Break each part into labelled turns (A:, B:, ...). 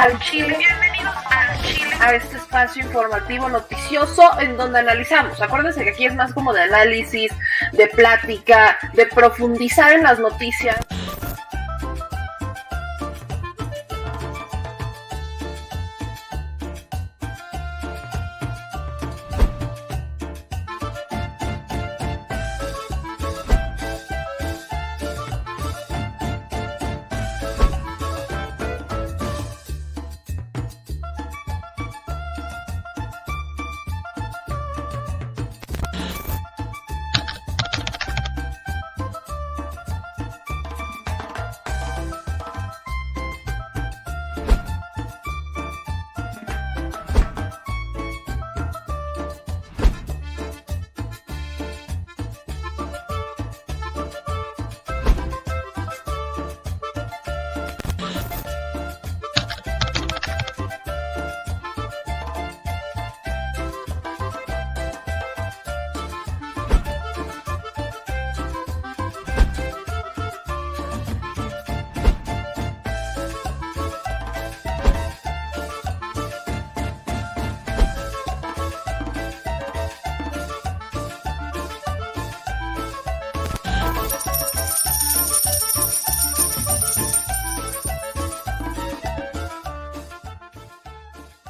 A: Bienvenidos al Chile. A este espacio informativo noticioso en donde analizamos. Acuérdense que aquí es más como de análisis, de plática, de profundizar en las noticias.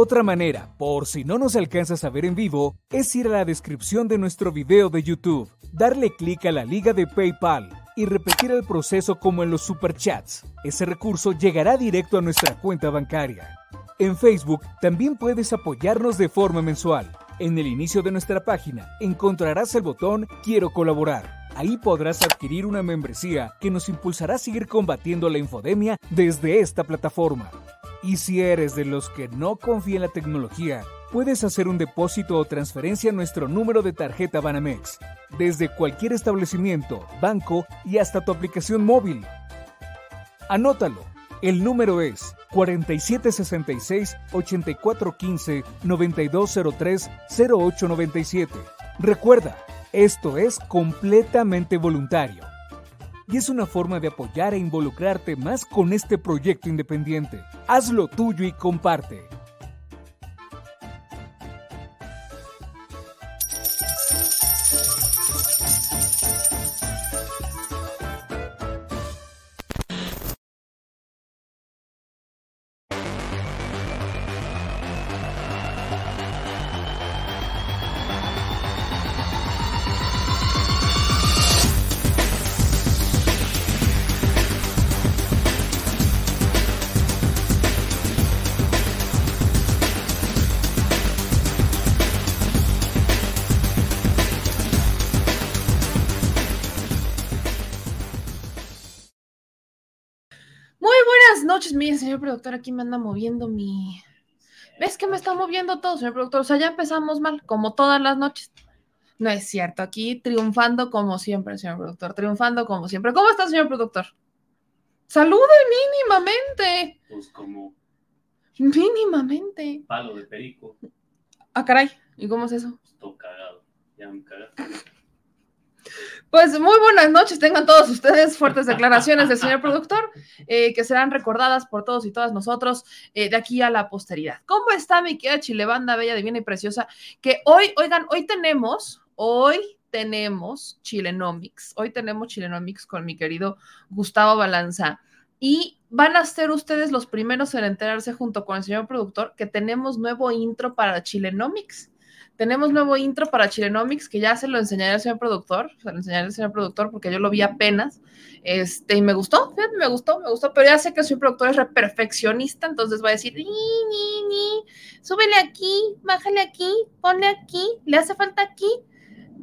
B: Otra manera, por si no nos alcanzas a ver en vivo, es ir a la descripción de nuestro video de YouTube, darle clic a la liga de PayPal y repetir el proceso como en los superchats. Ese recurso llegará directo a nuestra cuenta bancaria. En Facebook también puedes apoyarnos de forma mensual. En el inicio de nuestra página encontrarás el botón Quiero colaborar. Ahí podrás adquirir una membresía que nos impulsará a seguir combatiendo la infodemia desde esta plataforma. Y si eres de los que no confía en la tecnología, puedes hacer un depósito o transferencia a nuestro número de tarjeta Banamex, desde cualquier establecimiento, banco y hasta tu aplicación móvil. Anótalo. El número es 4766-8415-9203-0897. Recuerda, esto es completamente voluntario y es una forma de apoyar e involucrarte más con este proyecto independiente. Hazlo tuyo y comparte.
A: Señor productor, aquí me anda moviendo mi... ¿Ves que me está moviendo todo, señor productor? O sea, ya empezamos mal, como todas las noches. No es cierto, aquí triunfando como siempre, señor productor, triunfando como siempre. ¿Cómo está, señor productor? Salude mínimamente.
C: Pues como...
A: Mínimamente.
C: Palo de perico.
A: Ah, caray. ¿Y cómo es eso?
C: Estoy cagado. Ya me cagaste.
A: Pues muy buenas noches, tengan todos ustedes fuertes declaraciones del señor productor eh, que serán recordadas por todos y todas nosotros eh, de aquí a la posteridad. ¿Cómo está mi querida Chilebanda, bella, divina y preciosa? Que hoy, oigan, hoy tenemos, hoy tenemos Chilenomics, hoy tenemos Chilenomics con mi querido Gustavo Balanza y van a ser ustedes los primeros en enterarse junto con el señor productor que tenemos nuevo intro para Chilenomics. Tenemos nuevo intro para Chilenomics que ya se lo enseñaré al señor productor, se lo enseñaré al señor productor porque yo lo vi apenas. Este, y me gustó, me gustó, me gustó, pero ya sé que señor productor es perfeccionista, entonces va a decir, ni, ni, ni, súbele aquí, bájale aquí, ponle aquí, le hace falta aquí.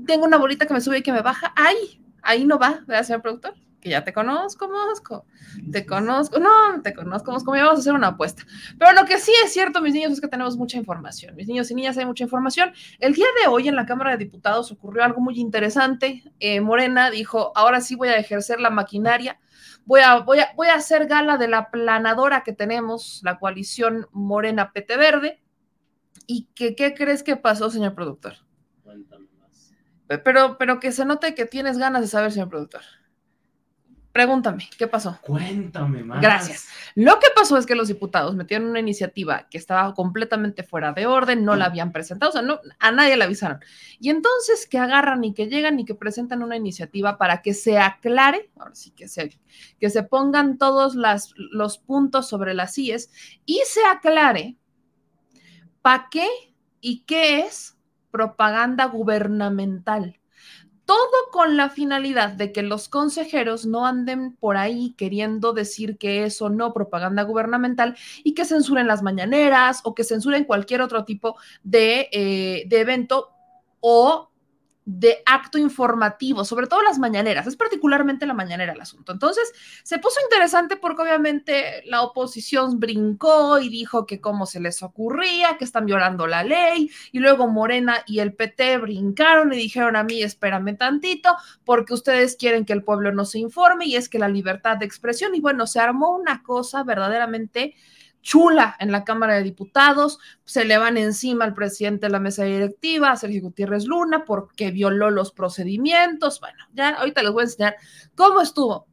A: Tengo una bolita que me sube y que me baja, ay, ahí no va, ¿verdad, señor productor? Que ya te conozco, Mosco, te conozco, no, te conozco, Mosco, vamos a hacer una apuesta. Pero lo que sí es cierto, mis niños, es que tenemos mucha información. Mis niños y niñas hay mucha información. El día de hoy en la Cámara de Diputados ocurrió algo muy interesante. Eh, Morena dijo, ahora sí voy a ejercer la maquinaria. Voy a, voy, a, voy a hacer gala de la planadora que tenemos, la coalición Morena Pete Verde. ¿Y que, qué crees que pasó, señor productor?
C: Cuéntame más.
A: Pero, pero que se note que tienes ganas de saber, señor productor. Pregúntame, ¿qué pasó?
C: Cuéntame más.
A: Gracias. Lo que pasó es que los diputados metieron una iniciativa que estaba completamente fuera de orden, no la habían presentado, o sea, no, a nadie le avisaron. Y entonces que agarran y que llegan y que presentan una iniciativa para que se aclare, ahora sí que se, que se pongan todos las, los puntos sobre las IES y se aclare para qué y qué es propaganda gubernamental todo con la finalidad de que los consejeros no anden por ahí queriendo decir que es o no propaganda gubernamental y que censuren las mañaneras o que censuren cualquier otro tipo de, eh, de evento o de acto informativo, sobre todo las mañaneras, es particularmente la mañanera el asunto. Entonces, se puso interesante porque obviamente la oposición brincó y dijo que cómo se les ocurría, que están violando la ley, y luego Morena y el PT brincaron y dijeron a mí, espérame tantito, porque ustedes quieren que el pueblo no se informe y es que la libertad de expresión, y bueno, se armó una cosa verdaderamente chula en la Cámara de Diputados, se le van encima al presidente de la mesa directiva, a Sergio Gutiérrez Luna, porque violó los procedimientos. Bueno, ya ahorita les voy a enseñar cómo estuvo,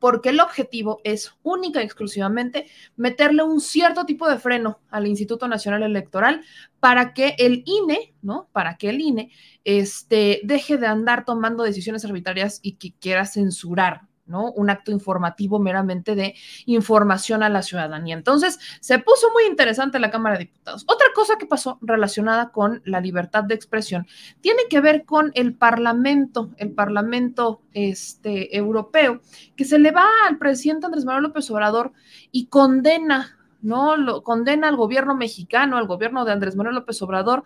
A: porque el objetivo es única y exclusivamente meterle un cierto tipo de freno al Instituto Nacional Electoral para que el INE, ¿no? Para que el INE este, deje de andar tomando decisiones arbitrarias y que quiera censurar Un acto informativo meramente de información a la ciudadanía. Entonces, se puso muy interesante la Cámara de Diputados. Otra cosa que pasó relacionada con la libertad de expresión tiene que ver con el Parlamento, el Parlamento este, europeo, que se le va al presidente Andrés Manuel López Obrador y condena ¿no? Lo condena al gobierno mexicano, al gobierno de Andrés Manuel López Obrador,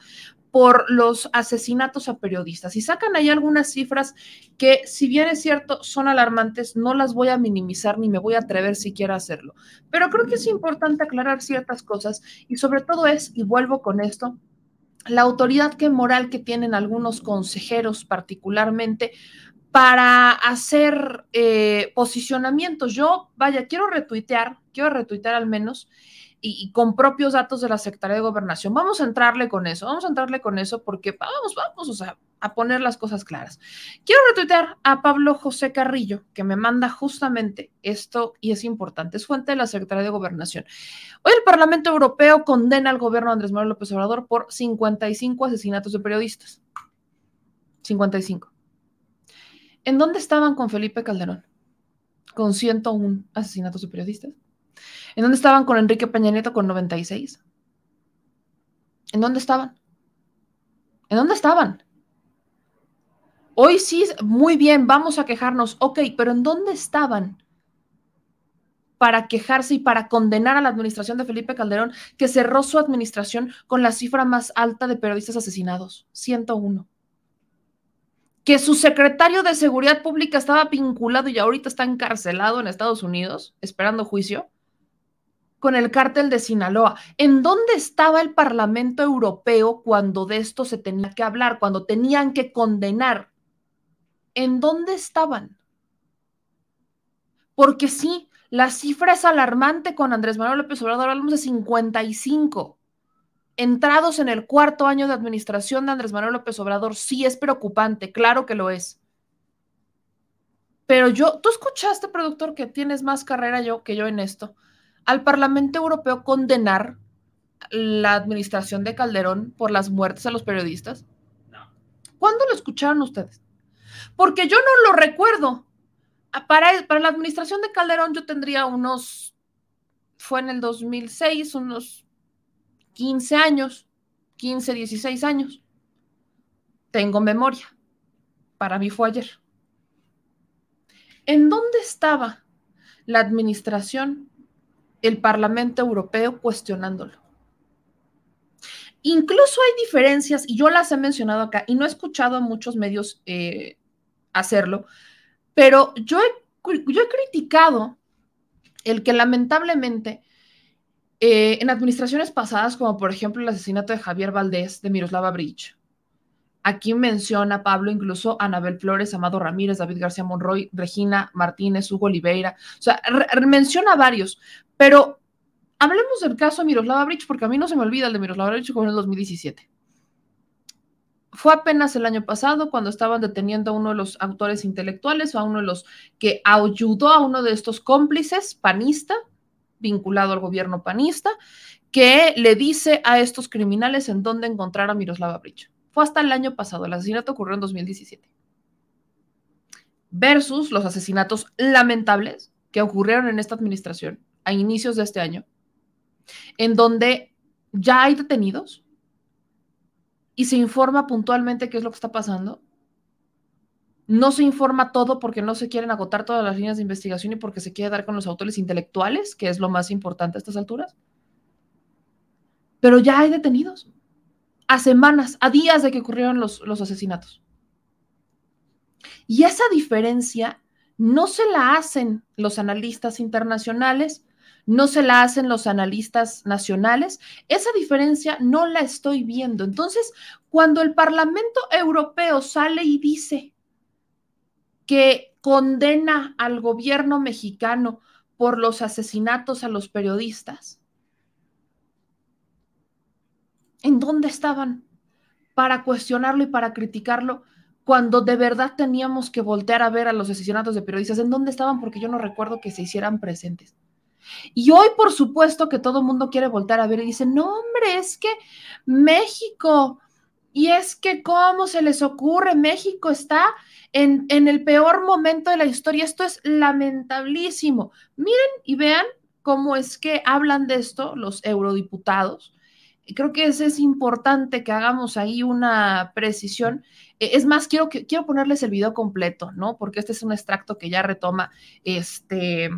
A: por los asesinatos a periodistas. Y sacan ahí algunas cifras que, si bien es cierto, son alarmantes, no las voy a minimizar ni me voy a atrever siquiera a hacerlo. Pero creo que es importante aclarar ciertas cosas y sobre todo es, y vuelvo con esto, la autoridad que moral que tienen algunos consejeros particularmente para hacer eh, posicionamientos. Yo, vaya, quiero retuitear, quiero retuitear al menos y, con propios datos de la Secretaría de Gobernación. Vamos a entrarle con eso, vamos a entrarle con eso porque vamos, vamos, o sea, a poner las cosas claras. Quiero retuitear a Pablo José Carrillo, que me manda justamente esto y es importante, es fuente de la Secretaría de Gobernación. Hoy el Parlamento Europeo condena al gobierno de Andrés Manuel López Obrador por 55 asesinatos de periodistas. 55. ¿En dónde estaban con Felipe Calderón? Con 101 asesinatos de periodistas. ¿En dónde estaban con Enrique Peña Nieto con 96? ¿En dónde estaban? ¿En dónde estaban? Hoy sí, muy bien, vamos a quejarnos, ok, pero ¿en dónde estaban? para quejarse y para condenar a la administración de Felipe Calderón, que cerró su administración con la cifra más alta de periodistas asesinados, 101. Que su secretario de Seguridad Pública estaba vinculado y ahorita está encarcelado en Estados Unidos, esperando juicio, con el cártel de Sinaloa. ¿En dónde estaba el Parlamento Europeo cuando de esto se tenía que hablar, cuando tenían que condenar? ¿En dónde estaban? Porque sí, la cifra es alarmante con Andrés Manuel López Obrador, hablamos de 55. Entrados en el cuarto año de administración de Andrés Manuel López Obrador, sí es preocupante, claro que lo es. Pero yo, tú escuchaste, productor, que tienes más carrera yo que yo en esto al Parlamento Europeo condenar la administración de Calderón por las muertes a los periodistas?
C: No.
A: ¿Cuándo lo escucharon ustedes? Porque yo no lo recuerdo. Ah, para, para la administración de Calderón yo tendría unos, fue en el 2006, unos 15 años, 15, 16 años. Tengo memoria. Para mí fue ayer. ¿En dónde estaba la administración el Parlamento Europeo cuestionándolo. Incluso hay diferencias, y yo las he mencionado acá, y no he escuchado a muchos medios eh, hacerlo, pero yo he yo he criticado el que lamentablemente eh, en administraciones pasadas, como por ejemplo el asesinato de Javier Valdés de Miroslava Bridge, aquí menciona Pablo incluso Anabel Flores, Amado Ramírez, David García Monroy, Regina Martínez, Hugo Oliveira, o sea, menciona varios, pero hablemos del caso de Miroslava Bridge, porque a mí no se me olvida el de Miroslava Bridge como en el 2017. Fue apenas el año pasado cuando estaban deteniendo a uno de los autores intelectuales o a uno de los que ayudó a uno de estos cómplices panista, vinculado al gobierno panista, que le dice a estos criminales en dónde encontrar a Miroslava Bridge. Fue hasta el año pasado, el asesinato ocurrió en 2017. Versus los asesinatos lamentables que ocurrieron en esta administración a inicios de este año, en donde ya hay detenidos, y se informa puntualmente qué es lo que está pasando. No se informa todo porque no se quieren agotar todas las líneas de investigación y porque se quiere dar con los autores intelectuales, que es lo más importante a estas alturas. Pero ya hay detenidos. A semanas, a días de que ocurrieron los, los asesinatos. Y esa diferencia no se la hacen los analistas internacionales, no se la hacen los analistas nacionales. Esa diferencia no la estoy viendo. Entonces, cuando el Parlamento Europeo sale y dice que condena al gobierno mexicano por los asesinatos a los periodistas, ¿en dónde estaban para cuestionarlo y para criticarlo? cuando de verdad teníamos que voltear a ver a los asesinatos de periodistas, ¿en dónde estaban? Porque yo no recuerdo que se hicieran presentes. Y hoy, por supuesto, que todo el mundo quiere voltar a ver y dice, no, hombre, es que México, y es que cómo se les ocurre, México está en, en el peor momento de la historia, esto es lamentablísimo. Miren y vean cómo es que hablan de esto los eurodiputados. Creo que es, es importante que hagamos ahí una precisión. E, es más, quiero, quiero ponerles el video completo, ¿no? Porque este es un extracto que ya retoma este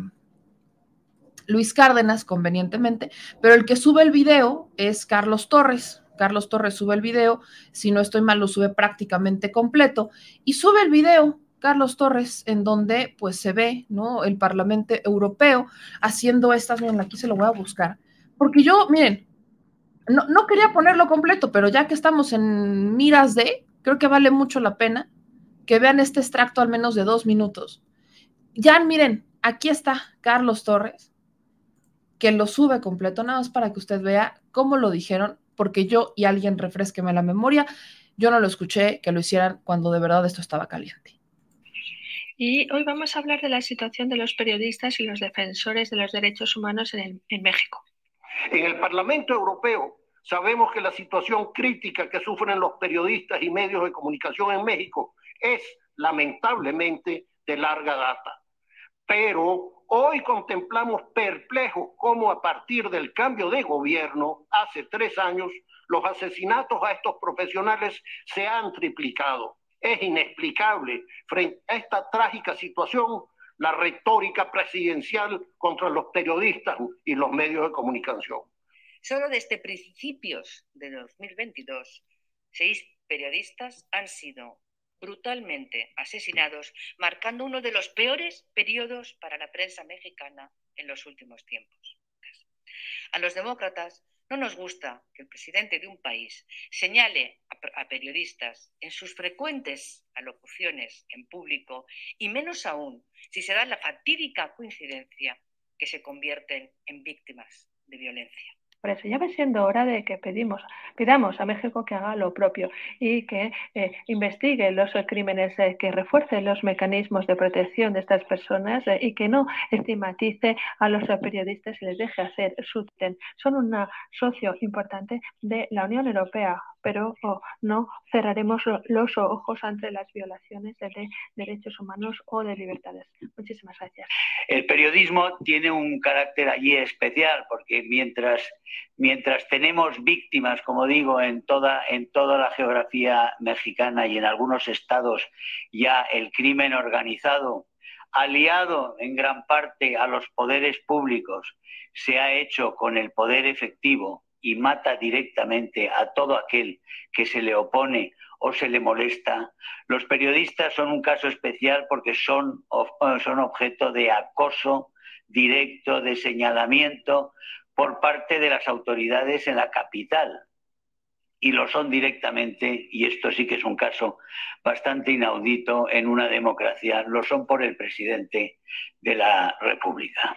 A: Luis Cárdenas, convenientemente, pero el que sube el video es Carlos Torres. Carlos Torres sube el video, si no estoy mal, lo sube prácticamente completo y sube el video Carlos Torres, en donde pues se ve, ¿no? El Parlamento Europeo haciendo estas, miren, aquí se lo voy a buscar, porque yo, miren, no, no quería ponerlo completo, pero ya que estamos en miras de, creo que vale mucho la pena que vean este extracto al menos de dos minutos. Ya, miren, aquí está Carlos Torres que lo sube completo, nada más para que usted vea cómo lo dijeron, porque yo y alguien refresqueme la memoria, yo no lo escuché que lo hicieran cuando de verdad esto estaba caliente.
D: Y hoy vamos a hablar de la situación de los periodistas y los defensores de los derechos humanos en, en México.
E: En el Parlamento Europeo sabemos que la situación crítica que sufren los periodistas y medios de comunicación en México es lamentablemente de larga data. Pero Hoy contemplamos perplejos cómo a partir del cambio de gobierno hace tres años los asesinatos a estos profesionales se han triplicado. Es inexplicable frente a esta trágica situación la retórica presidencial contra los periodistas y los medios de comunicación.
F: Solo desde principios de 2022, seis periodistas han sido brutalmente asesinados, marcando uno de los peores periodos para la prensa mexicana en los últimos tiempos. A los demócratas no nos gusta que el presidente de un país señale a, periodistas en sus frecuentes alocuciones en público y menos aún si se da la fatídica coincidencia que se convierten en víctimas de violencia.
D: Por eso ya va siendo hora de que pedimos, pidamos a México que haga lo propio y que eh, investigue los crímenes, eh, que refuerce los mecanismos de protección de estas personas eh, y que no estigmatice a los periodistas y les deje hacer su Son un socio importante de la Unión Europea, pero no cerraremos los ojos ante las violaciones de derechos humanos o de libertades. Muchísimas gracias.
G: El periodismo tiene un carácter allí especial porque mientras, mientras tenemos víctimas, como digo, en toda, en toda la geografía mexicana y en algunos estados ya el crimen organizado, aliado en gran parte a los poderes públicos, se ha hecho con el poder efectivo y mata directamente a todo aquel que se le opone o se le molesta. Los periodistas son un caso especial porque son, son objeto de acoso directo, de señalamiento por parte de las autoridades en la capital. Y lo son directamente, y esto sí que es un caso bastante inaudito en una democracia, lo son por el presidente de la República.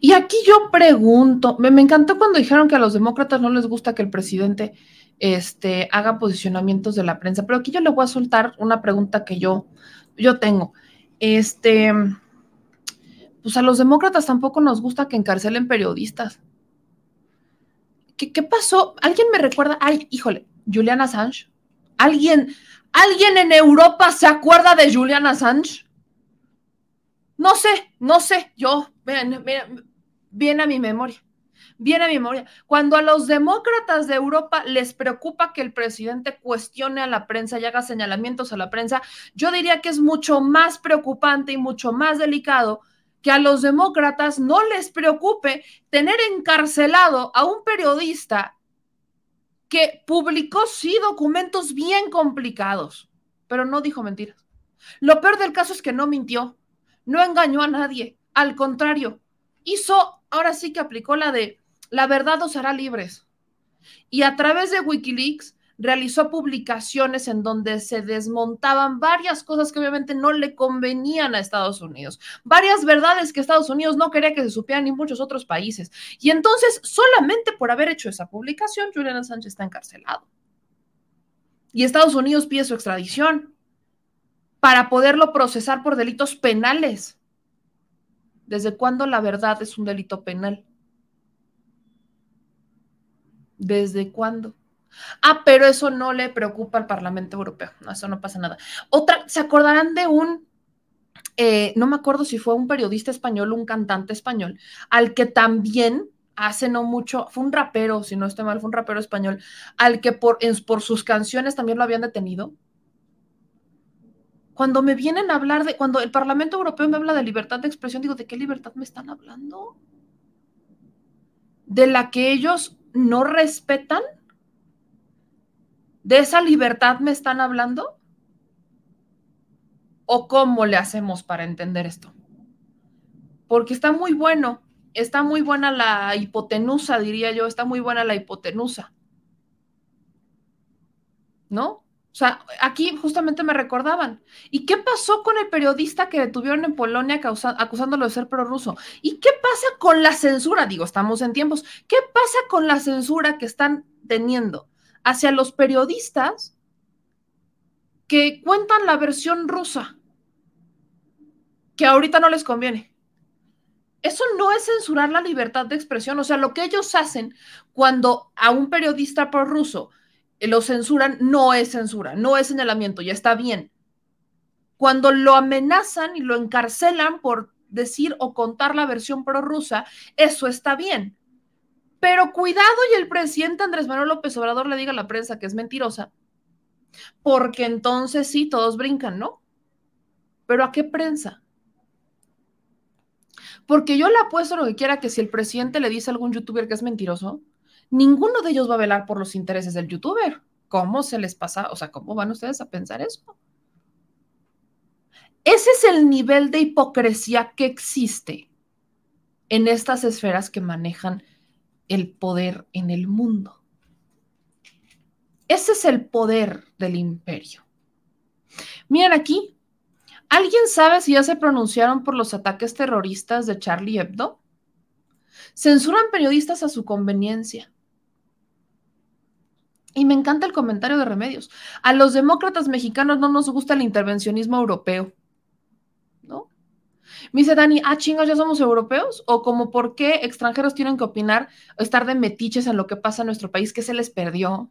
A: Y aquí yo pregunto, me, encantó cuando dijeron que a los demócratas no les gusta que el presidente este, haga posicionamientos de la prensa, pero aquí yo le voy a soltar una pregunta que yo, yo tengo. Este, pues a los demócratas tampoco nos gusta que encarcelen periodistas. ¿Qué, pasó? ¿Alguien me recuerda? Ay, híjole, Julian Assange. ¿Alguien, ¿Alguien en Europa se acuerda de Julian Assange? No sé, no sé, yo, ven, viene a mi memoria, viene a mi memoria. Cuando a los demócratas de Europa les preocupa que el presidente cuestione a la prensa y haga señalamientos a la prensa, yo diría que es mucho más preocupante y mucho más delicado que a los demócratas no les preocupe tener encarcelado a un periodista que publicó sí documentos bien complicados, pero no dijo mentiras. Lo peor del caso es que no mintió no engañó a nadie, al contrario, hizo, ahora sí que aplicó la de, la verdad os hará libres. Y a través de Wikileaks realizó publicaciones en donde se desmontaban varias cosas que obviamente no le convenían a Estados Unidos, varias verdades que Estados Unidos no quería que se supieran ni muchos otros países. Y entonces, solamente por haber hecho esa publicación, Julian Sánchez está encarcelado. Y Estados Unidos pide su extradición para poderlo procesar por delitos penales. ¿Desde cuándo la verdad es un delito penal? ¿Desde cuándo? Ah, pero eso no le preocupa al Parlamento Europeo. Eso no pasa nada. Otra, ¿se acordarán de un, eh, no me acuerdo si fue un periodista español, un cantante español, al que también hace no mucho, fue un rapero, si no estoy mal, fue un rapero español, al que por sus canciones también lo habían detenido? Cuando me vienen a hablar de, cuando el Parlamento Europeo me habla de libertad de expresión, digo, ¿de qué libertad me están hablando? ¿De la que ellos no respetan? ¿De esa libertad me están hablando? ¿O cómo le hacemos para entender esto? Porque está muy bueno, está muy buena la hipotenusa, diría yo, está muy buena la hipotenusa. ¿No? O sea, aquí justamente me recordaban. ¿Y qué pasó con el periodista que detuvieron en Polonia acusándolo de ser prorruso? ¿Y qué pasa con la censura? Digo, estamos en tiempos. ¿Qué pasa con la censura que están teniendo hacia los periodistas que cuentan la versión rusa? Que ahorita no les conviene. Eso no es censurar la libertad de expresión. O sea, lo que ellos hacen cuando a un periodista prorruso lo censuran, no es censura, no es señalamiento, ya está bien. Cuando lo amenazan y lo encarcelan por decir o contar la versión prorrusa, eso está bien. Pero cuidado y el presidente Andrés Manuel López Obrador le diga a la prensa que es mentirosa, porque entonces sí, todos brincan, ¿no? Pero ¿a qué prensa? Porque yo le apuesto lo que quiera que si el presidente le dice a algún youtuber que es mentiroso, ninguno de ellos va a velar por los intereses del youtuber. ¿Cómo se les pasa? O sea, ¿cómo van ustedes a pensar eso? Ese es el nivel de hipocresía que existe en estas esferas que manejan el poder en el mundo. Ese es el poder del imperio. Miren aquí, ¿alguien sabe si ya se pronunciaron por los ataques terroristas de Charlie Hebdo? Censuran periodistas a su conveniencia. Y me encanta el comentario de Remedios. A los demócratas mexicanos no nos gusta el intervencionismo europeo. ¿No? Me dice Dani, ah, chingos, ¿ya somos europeos? ¿O como por qué extranjeros tienen que opinar o estar de metiches en lo que pasa en nuestro país? ¿Qué se les perdió?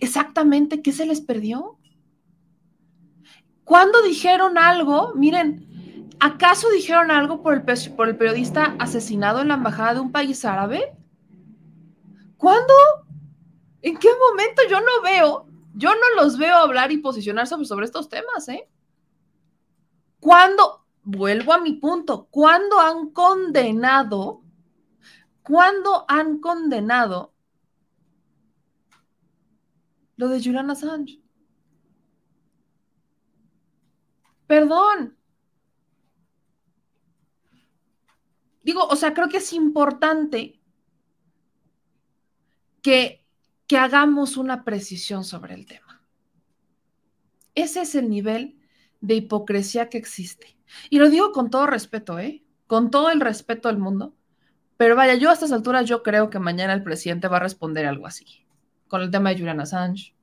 A: Exactamente, ¿qué se les perdió? ¿Cuándo dijeron algo? Miren, ¿acaso dijeron algo por el, por el periodista asesinado en la embajada de un país árabe? ¿Cuándo? ¿En qué momento yo no veo, yo no los veo hablar y posicionarse sobre, estos temas, ¿eh? ¿Cuándo, vuelvo a mi punto, cuándo han condenado, cuándo han condenado lo de Julian Assange. Perdón. Digo, o sea, creo que es importante que, que hagamos una precisión sobre el tema. Ese es el nivel de hipocresía que existe. Y lo digo con todo respeto, ¿eh? Con todo el respeto del mundo. Pero vaya, yo a estas alturas yo creo que mañana el presidente va a responder algo así. Con el tema de Julian Assange,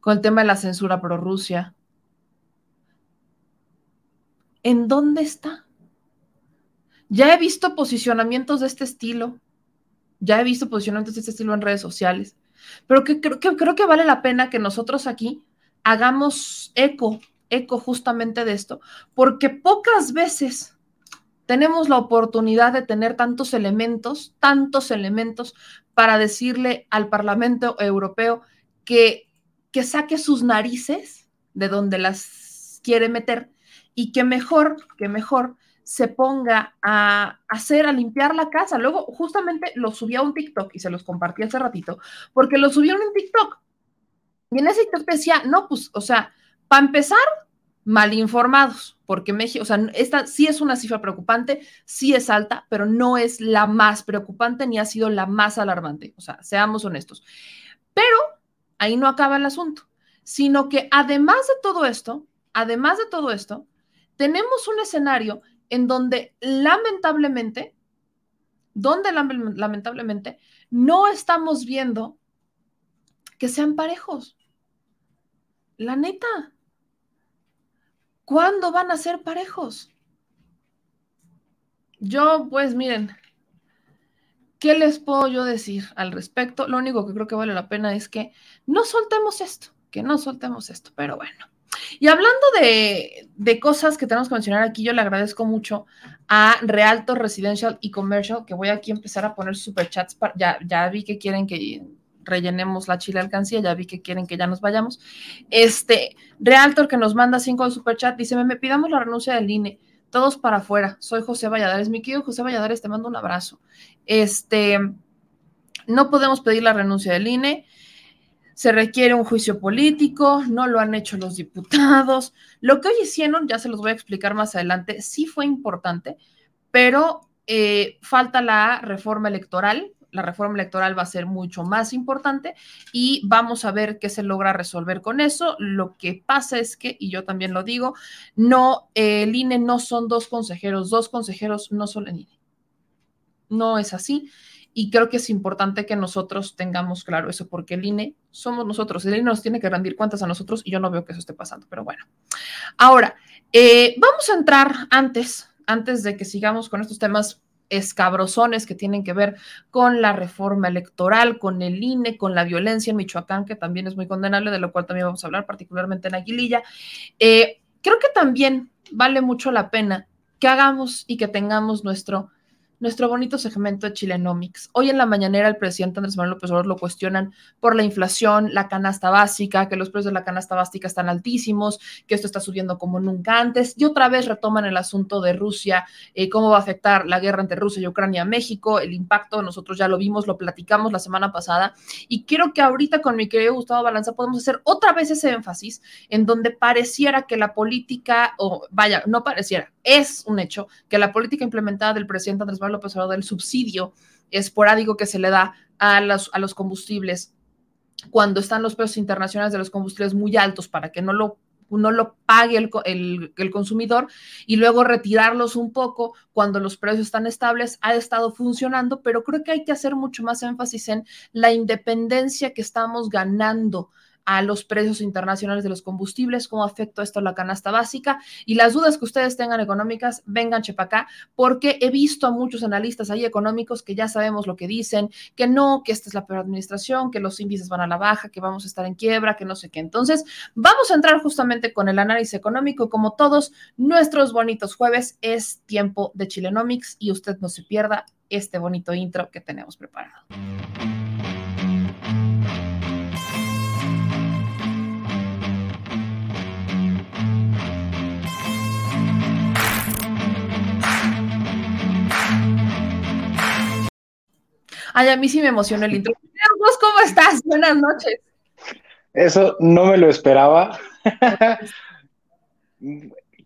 A: con el tema de la censura pro Rusia. ¿En dónde está? Ya he visto posicionamientos de este estilo. Ya he visto posicionamientos de este estilo en redes sociales. Pero que, creo, que, creo que vale la pena que nosotros aquí hagamos eco, eco justamente de esto, porque pocas veces tenemos la oportunidad de tener tantos elementos, tantos elementos para decirle al Parlamento Europeo que, que saque sus narices de donde las quiere meter y que mejor, que mejor se ponga a hacer, a limpiar la casa. Luego, justamente lo subí a un TikTok y se los compartí hace ratito, porque lo subieron en TikTok. Y en ese TikTok decía, no, pues, o sea, para empezar, mal informados, porque México, o sea, esta sí es una cifra preocupante, sí es alta, pero no es la más preocupante ni ha sido la más alarmante, o sea, seamos honestos. Pero ahí no acaba el asunto, sino que además de todo esto, además de todo esto, tenemos un escenario en donde lamentablemente, donde lamentablemente no estamos viendo que sean parejos. La neta, ¿cuándo van a ser parejos? Yo, pues miren, ¿qué les puedo yo decir al respecto? Lo único que creo que vale la pena es que no soltemos esto, que no soltemos esto, pero bueno. Y hablando de, cosas que tenemos que mencionar aquí, yo le agradezco mucho a Realto Residential y Commercial, que voy aquí a empezar a poner superchats. ya, ya vi que quieren que rellenemos la chile alcancía, ya vi que quieren que ya nos vayamos. Este, Realtor que nos manda cinco de dice, me, me pidamos la renuncia del INE, todos para afuera, soy José Valladares, mi querido José Valladares, te mando un abrazo. Este, no podemos pedir la renuncia del INE, se requiere un juicio político, no lo han hecho los diputados. Lo que hoy hicieron, ya se los voy a explicar más adelante, sí fue importante, pero eh, falta la reforma electoral. La reforma electoral va a ser mucho más importante y vamos a ver qué se logra resolver con eso. Lo que pasa es que, y yo también lo digo, no, el INE no son dos consejeros, dos consejeros no son el INE. No es así. Y creo que es importante que nosotros tengamos claro eso, porque el INE somos nosotros. El INE nos tiene que rendir cuentas a nosotros y yo no veo que eso esté pasando, pero bueno. Ahora, eh, vamos a entrar antes, antes de que sigamos con estos temas escabrosones que tienen que ver con la reforma electoral, con el INE, con la violencia en Michoacán, que también es muy condenable, de lo cual también vamos a hablar, particularmente en Aguililla. Eh, creo que también vale mucho la pena que hagamos y que tengamos nuestro nuestro bonito segmento de Chilenomics. Hoy en la mañanera el presidente Andrés Manuel López Obrador lo cuestionan por la inflación, la canasta básica, que los precios de la canasta básica están altísimos, que esto está subiendo como nunca antes, y otra vez retoman el asunto de Rusia, eh, cómo va a afectar la guerra entre Rusia y Ucrania a México, el impacto, nosotros ya lo vimos, lo platicamos la semana pasada, y quiero que ahorita con mi querido Gustavo Balanza podemos hacer otra vez ese énfasis en donde pareciera que la política, o vaya, no pareciera, es un hecho que la política implementada del presidente Andrés Manuel López Obrador del subsidio esporádico que se le da a los, a los combustibles. Cuando están los precios internacionales de los combustibles muy altos para que no lo no lo pague el, el, el, consumidor y luego retirarlos un poco cuando los precios están estables, ha estado funcionando, pero creo que hay que hacer mucho más énfasis en la independencia que estamos ganando a los precios internacionales de los combustibles, cómo afecta esto a la canasta básica y las dudas que ustedes tengan económicas, vengan chepa acá, porque he visto a muchos analistas ahí económicos que ya sabemos lo que dicen, que no, que esta es la peor administración, que los índices van a la baja, que vamos a estar en quiebra, que no sé qué. Entonces, vamos a entrar justamente con el análisis económico. Como todos nuestros bonitos jueves, es tiempo de Chilenomics y usted no se pierda este bonito intro que tenemos preparado. Ay, a mí sí me emocionó el intro. ¿Vos cómo estás? Buenas noches.
H: Eso no me lo esperaba.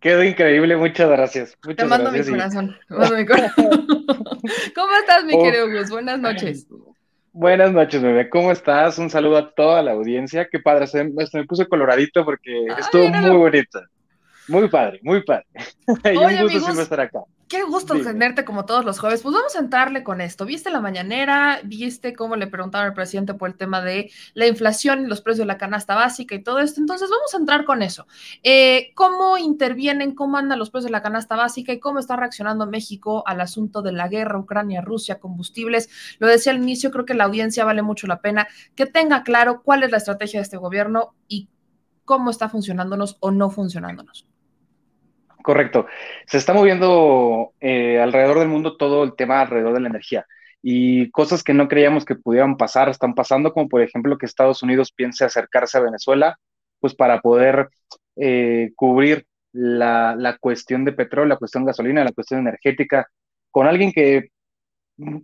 H: Quedó increíble, muchas gracias. Muchas
A: Te mando
H: gracias
A: mi corazón. mando mi corazón. ¿Cómo estás, mi
H: Oh.
A: querido Gus? Buenas noches.
H: Buenas noches, bebé. ¿Cómo estás? Un saludo a toda la audiencia. Qué padre, se, me puse coloradito porque
A: Ay,
H: estuvo muy bonito. Muy padre, muy padre. y
A: Oye,
H: un gusto
A: amigos.
H: siempre estar acá.
A: Qué gusto
H: Dime.
A: tenerte como todos los jueves. Pues vamos a entrarle con esto. ¿Viste la mañanera? ¿Viste cómo le preguntaron al presidente por el tema de la inflación y los precios de la canasta básica y todo esto? Entonces vamos a entrar con eso. Eh, ¿Cómo intervienen, cómo andan los precios de la canasta básica y cómo está reaccionando México al asunto de la guerra Ucrania-Rusia, combustibles? Lo decía al inicio, creo que la audiencia vale mucho la pena que tenga claro cuál es la estrategia de este gobierno y cómo está funcionándonos o no funcionándonos.
H: Correcto. Se está moviendo eh, alrededor del mundo todo el tema alrededor de la energía y cosas que no creíamos que pudieran pasar están pasando, como por ejemplo que Estados Unidos piense acercarse a Venezuela, pues para poder eh, cubrir la, la cuestión de petróleo, la cuestión de gasolina, la cuestión energética, con alguien que mm,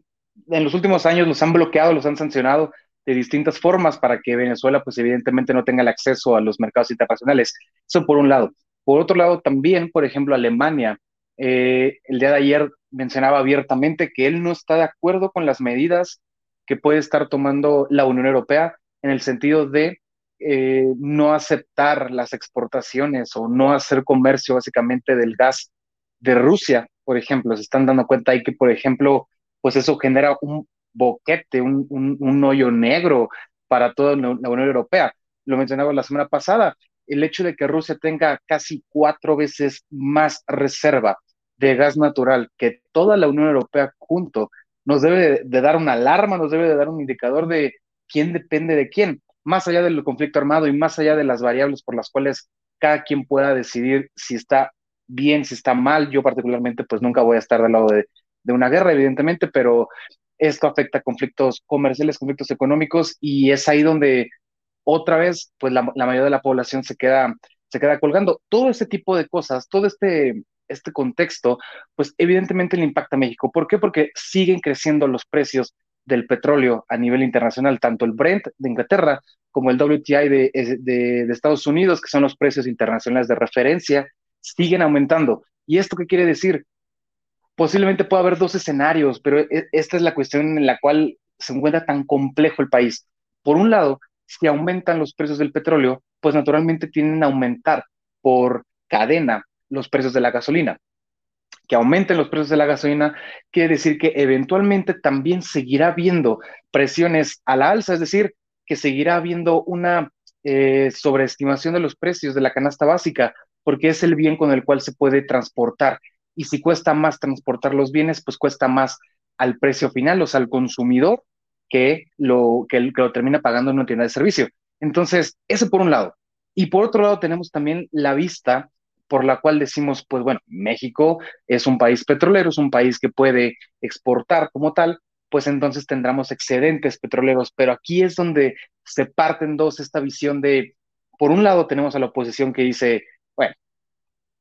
H: en los últimos años los han bloqueado, los han sancionado de distintas formas para que Venezuela, pues evidentemente no tenga el acceso a los mercados internacionales. Eso por un lado. Por otro lado, también, por ejemplo, Alemania, eh, el día de ayer mencionaba abiertamente que él no está de acuerdo con las medidas que puede estar tomando la Unión Europea en el sentido de eh, no aceptar las exportaciones o no hacer comercio básicamente del gas de Rusia, por ejemplo. Se están dando cuenta ahí que, por ejemplo, pues eso genera un boquete, un, un, un hoyo negro para toda la Unión Europea. Lo mencionaba la semana pasada el hecho de que Rusia tenga casi cuatro veces más reserva de gas natural que toda la Unión Europea junto, nos debe de, dar una alarma, nos debe de dar un indicador de quién depende de quién, más allá del conflicto armado y más allá de las variables por las cuales cada quien pueda decidir si está bien, si está mal. Yo particularmente pues nunca voy a estar del lado de, de una guerra, evidentemente, pero esto afecta conflictos comerciales, conflictos económicos y es ahí donde otra vez, pues la, mayoría de la población se queda, se queda colgando. Todo ese tipo de cosas, todo este, este contexto, pues evidentemente le impacta a México. ¿Por qué? Porque siguen creciendo los precios del petróleo a nivel internacional, tanto el Brent de Inglaterra como el WTI de, de, de Estados Unidos, que son los precios internacionales de referencia, siguen aumentando. ¿Y esto qué quiere decir? Posiblemente pueda haber dos escenarios, pero esta es la cuestión en la cual se encuentra tan complejo el país. Por un lado, si aumentan los precios del petróleo, pues naturalmente tienen a aumentar por cadena los precios de la gasolina. Que aumenten los precios de la gasolina quiere decir que eventualmente también seguirá habiendo presiones a la alza, es decir, que seguirá habiendo una eh, sobreestimación de los precios de la canasta básica, porque es el bien con el cual se puede transportar. Y si cuesta más transportar los bienes, pues cuesta más al precio final, o sea, al consumidor, que lo, que, lo termina pagando en una tienda de servicio. Entonces, eso por un lado. Y por otro lado, tenemos también la vista por la cual decimos, pues bueno, México es un país petrolero, es un país que puede exportar como tal, pues entonces tendremos excedentes petroleros. Pero aquí es donde se parten dos esta visión de, por un lado tenemos a la oposición que dice, bueno,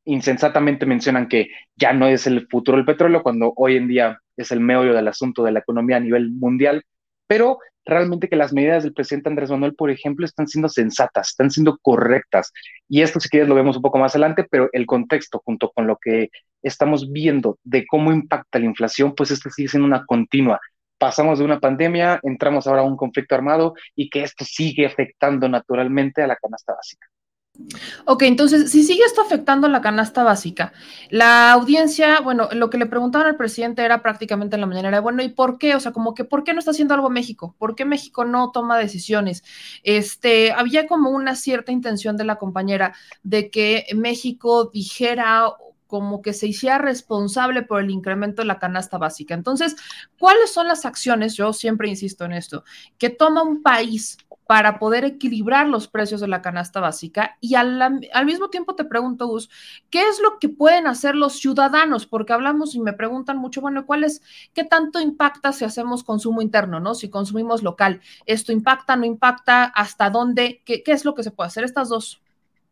H: insensatamente mencionan que ya no es el futuro del petróleo, cuando hoy en día es el meollo del asunto de la economía a nivel mundial, pero realmente que las medidas del presidente Andrés Manuel, por ejemplo, están siendo sensatas, están siendo correctas. Y esto, si quieres, lo vemos un poco más adelante, pero el contexto junto con lo que estamos viendo de cómo impacta la inflación, pues esto sigue siendo una continua. Pasamos de una pandemia, entramos ahora a un conflicto armado y que esto sigue afectando naturalmente a la canasta básica.
A: Ok, entonces, si sigue esto afectando la canasta básica, la audiencia, bueno, lo que le preguntaban al presidente era prácticamente en la mañana, era, bueno, ¿y por qué? O sea, como que, ¿por qué no está haciendo algo México? ¿Por qué México no toma decisiones? Este, había como una cierta intención de la compañera de que México dijera como que se hiciera responsable por el incremento de la canasta básica. Entonces, ¿cuáles son las acciones, yo siempre insisto en esto, que toma un país para poder equilibrar los precios de la canasta básica? Y al, al, mismo tiempo te pregunto, Gus, ¿qué es lo que pueden hacer los ciudadanos? Porque hablamos y me preguntan mucho, bueno, ¿cuál es, qué tanto impacta si hacemos consumo interno, ¿no? Si consumimos local, ¿esto impacta, no impacta? ¿Hasta dónde? ¿Qué, qué es lo que se puede hacer? Estas dos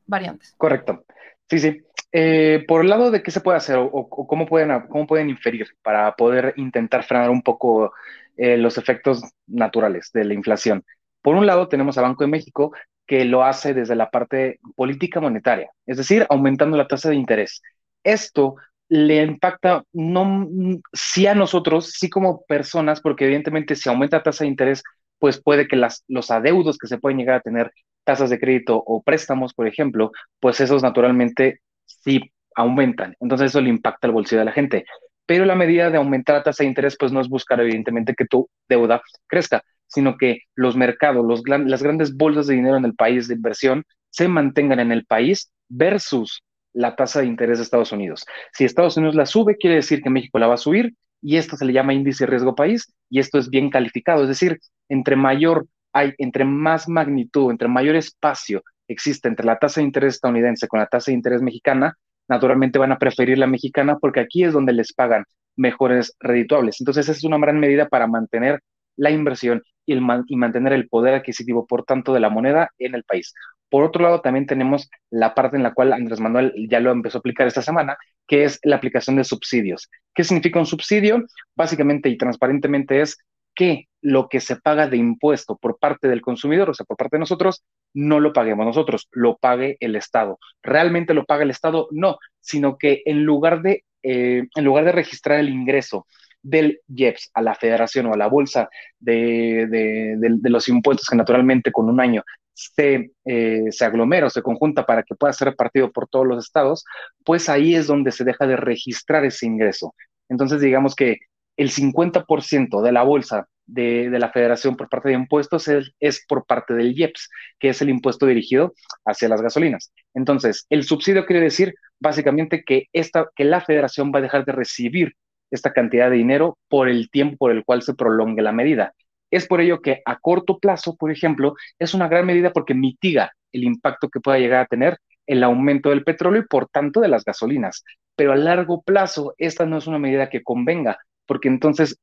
A: variantes.
H: Correcto. Sí, sí. Eh, por el lado de qué se puede hacer o, cómo, pueden, cómo pueden inferir para poder intentar frenar un poco eh, los efectos naturales de la inflación. Por un lado, tenemos a Banco de México que lo hace desde la parte política monetaria, es decir, aumentando la tasa de interés. Esto le impacta no sí a nosotros, sí como personas, porque evidentemente si aumenta la tasa de interés, pues puede que las, los adeudos que se pueden llegar a tener, tasas de crédito o préstamos, por ejemplo, pues esos naturalmente sí aumentan. Entonces eso le impacta al bolsillo de la gente. Pero la medida de aumentar la tasa de interés, pues no es buscar evidentemente que tu deuda crezca, sino que los mercados, los, las grandes bolsas de dinero en el país de inversión se mantengan en el país versus la tasa de interés de Estados Unidos. Si Estados Unidos la sube, quiere decir que México la va a subir y esto se le llama índice riesgo país y esto es bien calificado, es decir, entre mayor hay, entre más magnitud, entre mayor espacio existe entre la tasa de interés estadounidense con la tasa de interés mexicana, naturalmente van a preferir la mexicana porque aquí es donde les pagan mejores redituables. Entonces, esa es una gran medida para mantener la inversión y, y mantener el poder adquisitivo, por tanto, de la moneda en el país. Por otro lado, también tenemos la parte en la cual Andrés Manuel ya lo empezó a aplicar esta semana, que es la aplicación de subsidios. ¿Qué significa un subsidio? Básicamente y transparentemente es que lo que se paga de impuesto por parte del consumidor, o sea, por parte de nosotros, no lo paguemos nosotros, lo pague el Estado. ¿Realmente lo paga el Estado? No, sino que en lugar de, eh, en lugar de registrar el ingreso del IEPS a la federación o a la bolsa de, de los impuestos que naturalmente con un año se, eh, se aglomera o se conjunta para que pueda ser repartido por todos los estados, pues ahí es donde se deja de registrar ese ingreso. Entonces, digamos que el 50% de la bolsa de, la federación por parte de impuestos es, por parte del IEPS, que es el impuesto dirigido hacia las gasolinas. Entonces, el subsidio quiere decir básicamente que, esta, que la federación va a dejar de recibir esta cantidad de dinero por el tiempo por el cual se prolongue la medida. Es por ello que a corto plazo, por ejemplo, es una gran medida porque mitiga el impacto que pueda llegar a tener el aumento del petróleo y por tanto de las gasolinas. Pero a largo plazo, esta no es una medida que convenga, porque entonces,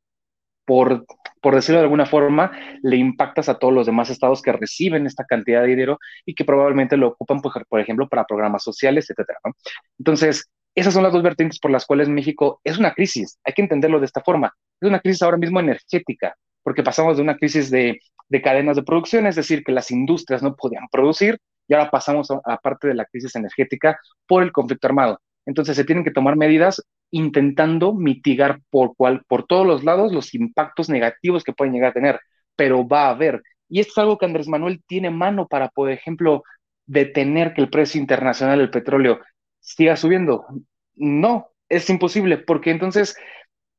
H: por, por decirlo de alguna forma, le impactas a todos los demás estados que reciben esta cantidad de dinero y que probablemente lo ocupan, por, ejemplo, para programas sociales, etcétera. Entonces, esas son las dos vertientes por las cuales México es una crisis. Hay que entenderlo de esta forma. Es una crisis ahora mismo energética porque pasamos de una crisis de, cadenas de producción, es decir, que las industrias no podían producir, y ahora pasamos a, la parte de la crisis energética por el conflicto armado. Entonces se tienen que tomar medidas intentando mitigar por, cual, por todos los lados los impactos negativos que pueden llegar a tener, pero va a haber. Y esto es algo que Andrés Manuel tiene mano para, por ejemplo, detener que el precio internacional del petróleo siga subiendo. No, es imposible, porque entonces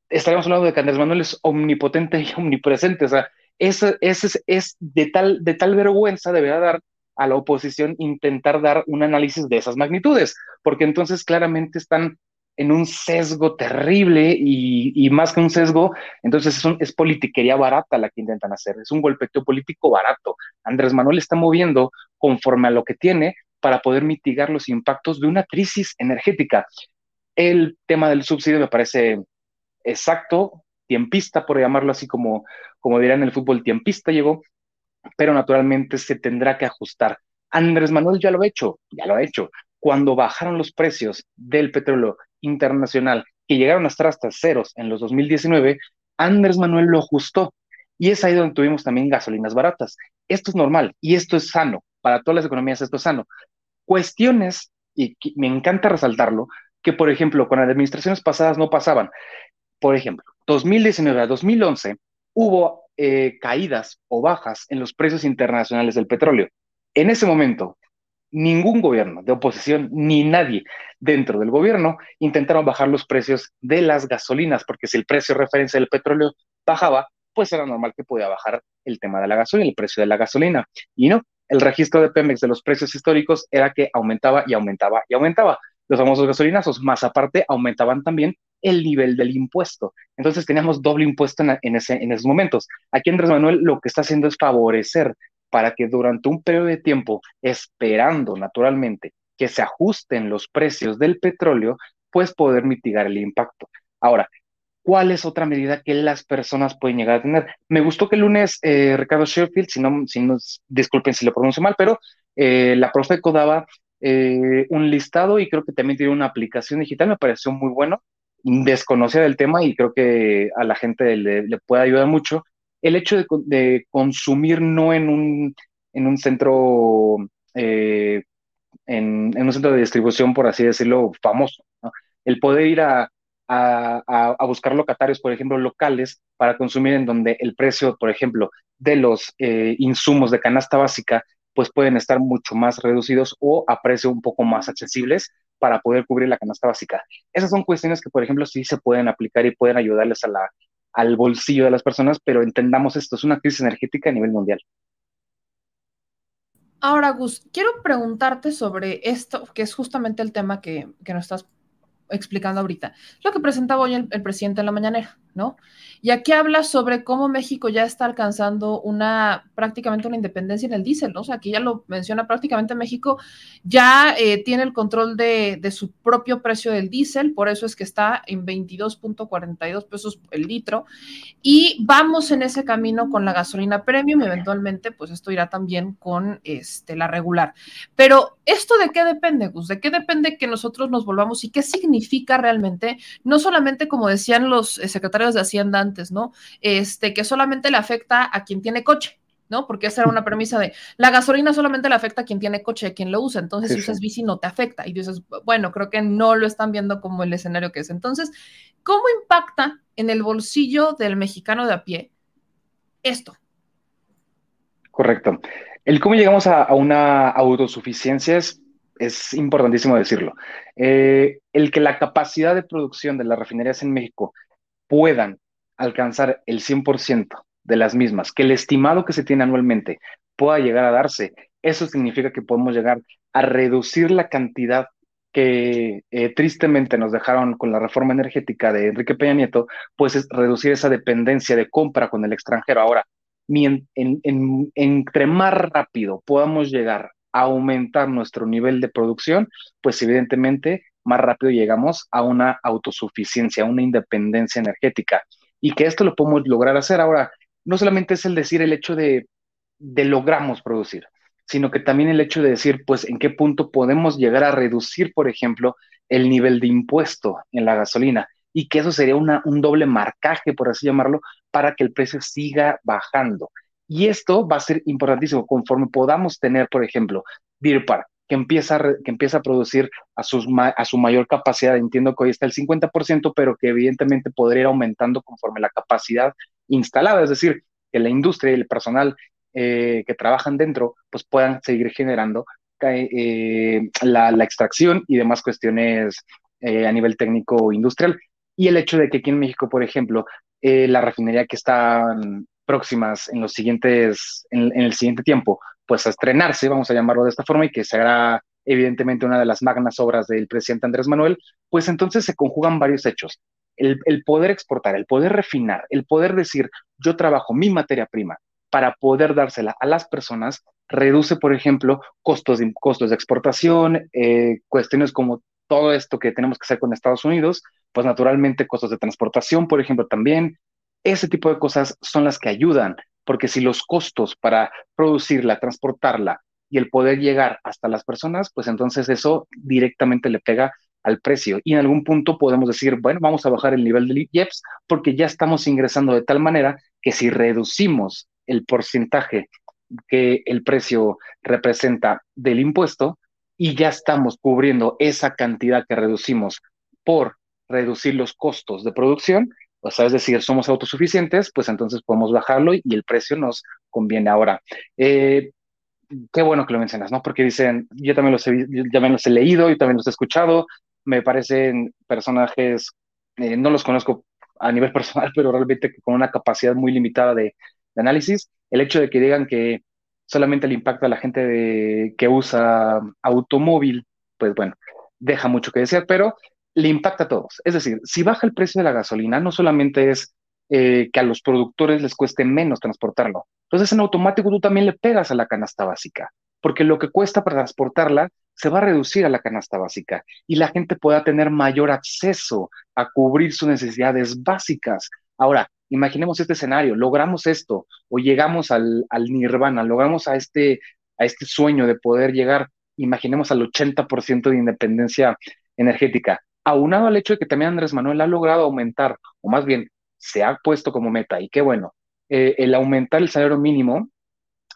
H: estaríamos hablando de que Andrés Manuel es omnipotente y omnipresente. O sea, es, es, es de, tal, de tal vergüenza debería dar a la oposición intentar dar un análisis de esas magnitudes, porque entonces claramente están en un sesgo terrible y, más que un sesgo, entonces es, es politiquería barata la que intentan hacer, es un golpeteo político barato. Andrés Manuel está moviendo conforme a lo que tiene para poder mitigar los impactos de una crisis energética. El tema del subsidio me parece exacto, tiempista, por llamarlo así como, como en el fútbol, tiempista llegó, pero naturalmente se tendrá que ajustar. Andrés Manuel ya lo ha hecho, ya lo ha hecho. Cuando bajaron los precios del petróleo internacional, que llegaron a estar hasta ceros en los 2019, Andrés Manuel lo ajustó. Y es ahí donde tuvimos también gasolinas baratas. Esto es normal y esto es sano. Para todas las economías esto es sano. Cuestiones, y me encanta resaltarlo, que por ejemplo con administraciones pasadas no pasaban por ejemplo, 2019 a 2011 hubo eh, caídas o bajas en los precios internacionales del petróleo. En ese momento, ningún gobierno de oposición ni nadie dentro del gobierno intentaron bajar los precios de las gasolinas, porque si el precio de referencia del petróleo bajaba, pues era normal que podía bajar el tema de la gasolina, el precio de la gasolina. Y no, el registro de Pemex de los precios históricos era que aumentaba y aumentaba y aumentaba. Los famosos gasolinazos, más aparte, aumentaban también el nivel del impuesto. Entonces teníamos doble impuesto en, ese, en esos momentos. Aquí Andrés Manuel lo que está haciendo es favorecer para que durante un periodo de tiempo, esperando naturalmente que se ajusten los precios del petróleo, pues poder mitigar el impacto. Ahora, ¿cuál es otra medida que las personas pueden llegar a tener? Me gustó que el lunes eh, Ricardo Sheffield, si no, si no, disculpen si lo pronuncio mal, pero eh, la Profeco daba eh, un listado y creo que también tiene una aplicación digital, me pareció muy bueno desconocía del tema y creo que a la gente le, puede ayudar mucho. El hecho de, consumir no en un, en un centro, eh, en, un centro de distribución, por así decirlo, famoso. El poder ir a, a, buscar locatarios, por ejemplo, locales para consumir en donde el precio, por ejemplo, de los eh, insumos de canasta básica, pues pueden estar mucho más reducidos o a precio un poco más accesibles para poder cubrir la canasta básica. Esas son cuestiones que, por ejemplo, sí se pueden aplicar y pueden ayudarles a la, al bolsillo de las personas, pero entendamos esto, es una crisis energética a nivel mundial.
A: Ahora, Gus, quiero preguntarte sobre esto, que es justamente el tema que, que nos estás explicando ahorita. Lo que presentaba hoy el, presidente en la mañanera, ¿no? Y aquí habla sobre cómo México ya está alcanzando una prácticamente una independencia en el diésel, ¿no? O sea, aquí ya lo menciona prácticamente México ya eh, tiene el control de, su propio precio del diésel, por eso es que está en 22.42 pesos el litro. Y vamos en ese camino con la gasolina premium eventualmente, pues esto irá también con este, la regular. Pero, ¿esto de qué depende, Gus? ¿De qué depende que nosotros nos volvamos y qué significa? realmente, no solamente como decían los eh, secretarios de Hacienda antes, ¿no? Este, que solamente le afecta a quien tiene coche, ¿no? Porque esa era una premisa de la gasolina solamente le afecta a quien tiene coche, a quien lo usa. Entonces, si usas bici, no te afecta. Y dices, bueno, creo que no lo están viendo como el escenario que es. Entonces, ¿cómo impacta en el bolsillo del mexicano de a pie esto?
H: Correcto. El cómo llegamos a, a una autosuficiencia es es importantísimo decirlo. Eh, el que la capacidad de producción de las refinerías en México puedan alcanzar el 100% de las mismas, que el estimado que se tiene anualmente pueda llegar a darse, eso significa que podemos llegar a reducir la cantidad que eh, tristemente nos dejaron con la reforma energética de Enrique Peña Nieto, pues es reducir esa dependencia de compra con el extranjero. Ahora, entre más rápido podamos llegar aumentar nuestro nivel de producción, pues evidentemente más rápido llegamos a una autosuficiencia, a una independencia energética. Y que esto lo podemos lograr hacer ahora, no solamente es el decir el hecho de, de logramos producir, sino que también el hecho de decir, pues, en qué punto podemos llegar a reducir, por ejemplo, el nivel de impuesto en la gasolina y que eso sería una, un doble marcaje, por así llamarlo, para que el precio siga bajando. Y esto va a ser importantísimo conforme podamos tener, por ejemplo, Deer que empieza, a, que empieza a producir a, a su mayor capacidad. Entiendo que hoy está el 50%, pero que evidentemente podría ir aumentando conforme la capacidad instalada, es decir, que la industria y el personal eh, que trabajan dentro, pues puedan seguir generando eh, la, extracción y demás cuestiones eh, a nivel técnico industrial. Y el hecho de que aquí en México, por ejemplo, la refinería que está próximas en los siguientes, en, el siguiente tiempo, pues a estrenarse, vamos a llamarlo de esta forma, y que será evidentemente una de las magnas obras del presidente Andrés Manuel, pues entonces se conjugan varios hechos. El, poder exportar, el poder refinar, el poder decir, yo trabajo mi materia prima para poder dársela a las personas, reduce, por ejemplo, costos de, costos de exportación, eh, cuestiones como todo esto que tenemos que hacer con Estados Unidos, pues naturalmente costos de transportación, por ejemplo, también, ese tipo de cosas son las que ayudan, porque si los costos para producirla, transportarla y el poder llegar hasta las personas, pues entonces eso directamente le pega al precio. Y en algún punto podemos decir, bueno, vamos a bajar el nivel de IEPS porque ya estamos ingresando de tal manera que si reducimos el porcentaje que el precio representa del impuesto y ya estamos cubriendo esa cantidad que reducimos por reducir los costos de producción, o sea, es decir, somos autosuficientes, pues entonces podemos bajarlo y, el precio nos conviene ahora. Eh, qué bueno que lo mencionas, ¿no? Porque dicen, yo también los he, los he leído, y también los he escuchado, me parecen personajes, eh, no los conozco a nivel personal, pero realmente con una capacidad muy limitada de, análisis. El hecho de que digan que solamente le impacta a la gente que usa automóvil, pues bueno, deja mucho que decir, pero le impacta a todos. Es decir, si baja el precio de la gasolina, no solamente es eh, que a los productores les cueste menos transportarlo. Entonces, en automático tú también le pegas a la canasta básica, porque lo que cuesta para transportarla se va a reducir a la canasta básica y la gente pueda tener mayor acceso a cubrir sus necesidades básicas. Ahora, imaginemos este escenario, logramos esto o llegamos al, al nirvana, logramos a este, a este sueño de poder llegar, imaginemos al 80% de independencia energética aunado al hecho de que también Andrés Manuel ha logrado aumentar, o más bien se ha puesto como meta, y qué bueno, eh, el aumentar el salario mínimo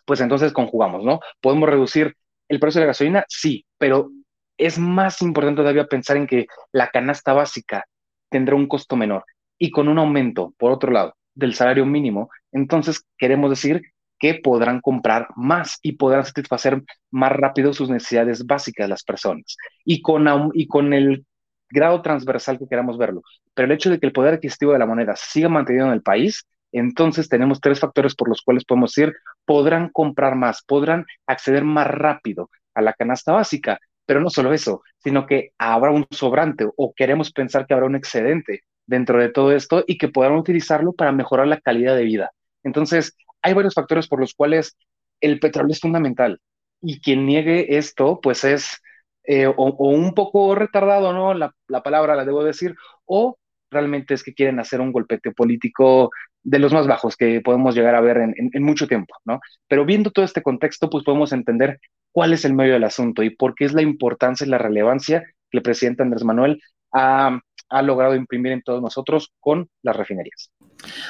H: pues entonces conjugamos, ¿no? ¿Podemos reducir el precio de la gasolina? Sí, pero es más importante todavía pensar en que la canasta básica tendrá un costo menor y con un aumento, por otro lado, del salario mínimo, entonces queremos decir que podrán comprar más y podrán satisfacer más rápido sus necesidades básicas las personas y con, y con el grado transversal que queramos verlo. Pero el hecho de que el poder adquisitivo de la moneda siga mantenido en el país, entonces tenemos tres factores por los cuales podemos decir, podrán comprar más, podrán acceder más rápido a la canasta básica, pero no solo eso, sino que habrá un sobrante o queremos pensar que habrá un excedente dentro de todo esto y que podrán utilizarlo para mejorar la calidad de vida. Entonces, hay varios factores por los cuales el petróleo es fundamental y quien niegue esto, pues es eh, o, un poco retardado, ¿no? La, palabra la debo decir, o realmente es que quieren hacer un golpete político de los más bajos que podemos llegar a ver en, mucho tiempo, ¿no? Pero viendo todo este contexto, pues podemos entender cuál es el medio del asunto y por qué es la importancia y la relevancia que el presidente Andrés Manuel ha, ha logrado imprimir en todos nosotros con las refinerías.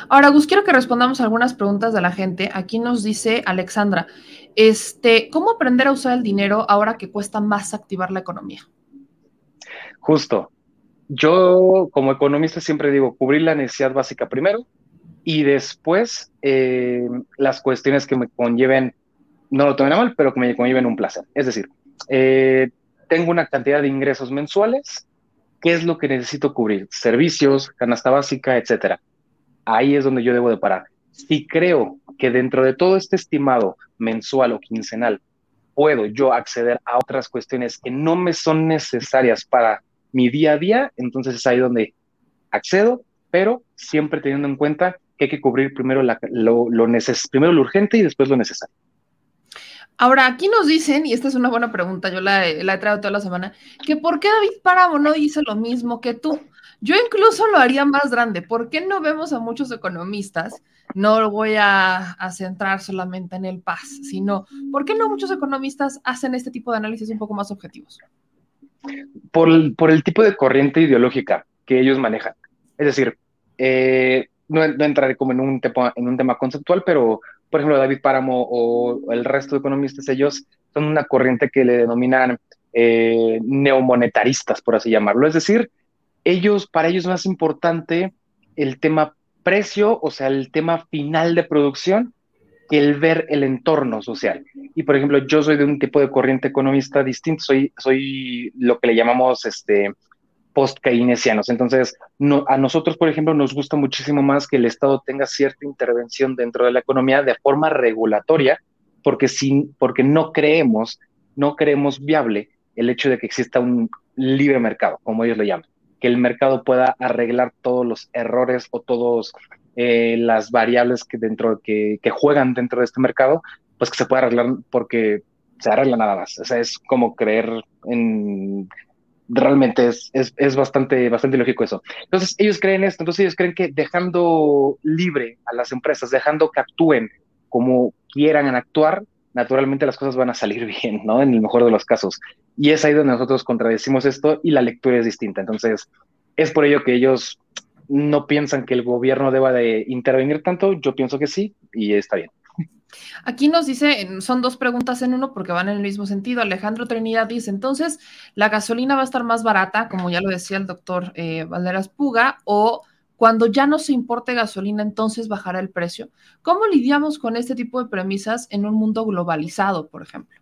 A: Ahora, Gus, quiero que respondamos algunas preguntas de la gente. Aquí nos dice Alexandra, este, ¿cómo aprender a usar el dinero ahora que cuesta más activar la economía?
H: Justo. Yo, como economista, siempre digo, cubrir la necesidad básica primero y después eh, las cuestiones que me conlleven, no lo tomen a mal, pero que me conlleven un placer. Es decir, eh, tengo una cantidad de ingresos mensuales, ¿qué es lo que necesito cubrir? Servicios, canasta básica, etcétera ahí es donde yo debo de parar. Si creo que dentro de todo este estimado mensual o quincenal puedo yo acceder a otras cuestiones que no me son necesarias para mi día a día, entonces es ahí donde accedo, pero siempre teniendo en cuenta que hay que cubrir primero lo, primero lo urgente y después lo necesario.
A: Ahora, aquí nos dicen, y esta es una buena pregunta, yo la, la he traído toda la semana, que ¿por qué David Páramo no dice lo mismo que tú? Yo incluso lo haría más grande. ¿Por qué no vemos a muchos economistas? No lo voy a, centrar solamente en el paz, sino ¿por qué no muchos economistas hacen este tipo de análisis un poco más objetivos?
H: Por el, tipo de corriente ideológica que ellos manejan. Es decir, eh, no, entraré como en un, tema, en un tema conceptual, pero por ejemplo David Páramo o el resto de economistas, ellos son una corriente que le denominan eh, neomonetaristas, por así llamarlo. Es decir, ellos, para ellos es más importante el tema precio, o sea, el tema final de producción, que el ver el entorno social. Y por ejemplo, yo soy de un tipo de corriente economista distinto, soy, soy lo que le llamamos este, post-keynesianos. Entonces, no, a nosotros, por ejemplo, nos gusta muchísimo más que el Estado tenga cierta intervención dentro de la economía de forma regulatoria, porque, sin, porque no creemos, no creemos viable el hecho de que exista un libre mercado, como ellos lo llaman que el mercado pueda arreglar todos los errores o todas eh, las variables que dentro que, que, juegan dentro de este mercado, pues que se pueda arreglar porque se arregla nada más. O sea, es como creer en realmente es, es, es, bastante, bastante lógico eso. Entonces, ellos creen esto, entonces ellos creen que dejando libre a las empresas, dejando que actúen como quieran actuar, naturalmente las cosas van a salir bien, ¿no? En el mejor de los casos. Y es ahí donde nosotros contradecimos esto y la lectura es distinta. Entonces, es por ello que ellos no piensan que el gobierno deba de intervenir tanto. Yo pienso que sí y está bien.
A: Aquí nos dice, son dos preguntas en uno porque van en el mismo sentido. Alejandro Trinidad dice, entonces, ¿la gasolina va a estar más barata, como ya lo decía el doctor eh, Valderas Puga, o cuando ya no se importe gasolina, entonces bajará el precio? ¿Cómo lidiamos con este tipo de premisas en un mundo globalizado, por ejemplo?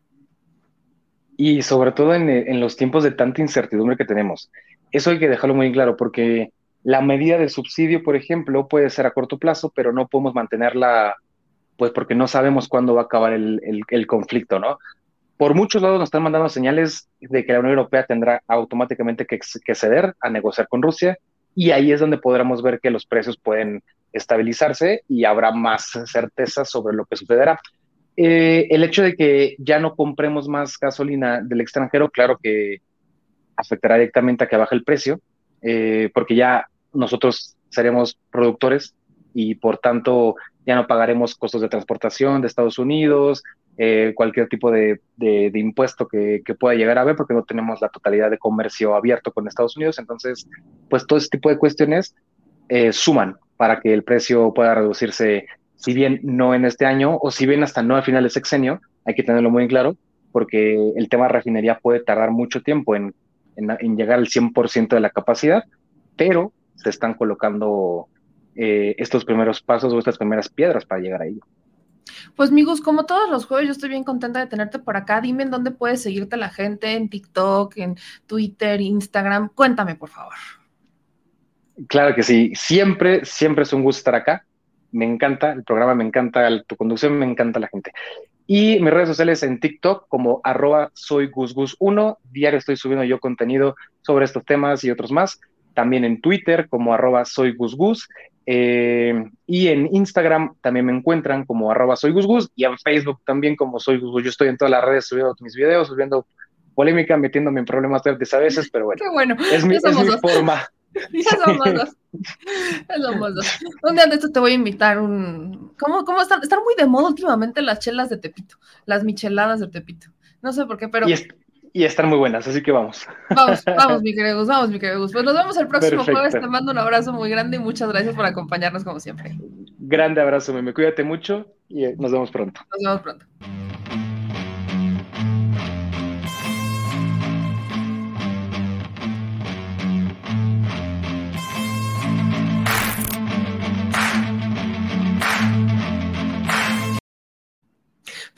H: Y sobre todo en, los tiempos de tanta incertidumbre que tenemos. Eso hay que dejarlo muy claro porque la medida de subsidio, por ejemplo, puede ser a corto plazo, pero no podemos mantenerla, pues porque no sabemos cuándo va a acabar el, conflicto, ¿no? Por muchos lados nos están mandando señales de que la Unión Europea tendrá automáticamente que, que ceder a negociar con Rusia y ahí es donde podremos ver que los precios pueden estabilizarse y habrá más certeza sobre lo que sucederá. Eh, el hecho de que ya no compremos más gasolina del extranjero, claro que afectará directamente a que baje el precio, eh, porque ya nosotros seremos productores y por tanto ya no pagaremos costos de transportación de Estados Unidos, eh, cualquier tipo de, impuesto que, pueda llegar a haber, porque no tenemos la totalidad de comercio abierto con Estados Unidos. Entonces, pues todo ese tipo de cuestiones suman para que el precio pueda reducirse si bien no en este año, o si bien hasta no a final de sexenio, hay que tenerlo muy en claro, porque el tema de refinería puede tardar mucho tiempo en, en, llegar al 100% de la capacidad, pero se están colocando eh, estos primeros pasos o estas primeras piedras para llegar a ello.
A: Pues, amigos, como todos los jueves, yo estoy bien contenta de tenerte por acá. Dime en dónde puedes seguirte la gente, en TikTok, en Twitter, Instagram. Cuéntame, por favor.
H: Claro que sí. Siempre, siempre es un gusto estar acá. Me encanta el programa, me encanta tu conducción, me encanta la gente. Y mis redes sociales en TikTok como arroba soy 1 Diario estoy subiendo yo contenido sobre estos temas y otros más. También en Twitter como arroba soy eh, y en Instagram también me encuentran como arroba soy y en Facebook también como soy Yo estoy en todas las redes subiendo mis videos, subiendo polémica, metiéndome en problemas verdes a veces, pero bueno,
A: bueno.
H: es mi, es mi forma.
A: Ya somos dos. Ya somos dos. Un día de esto te voy a invitar un. ¿Cómo, cómo están? Están muy de moda últimamente las chelas de Tepito, las micheladas de Tepito. No sé por qué, pero.
H: Y, están muy buenas, así que vamos.
A: Vamos, vamos, mi querido vamos, mi querido Pues nos vemos el próximo jueves. Te mando un abrazo muy grande y muchas gracias por acompañarnos como siempre.
H: Grande abrazo, me cuídate mucho y eh, nos vemos pronto.
A: Nos vemos pronto.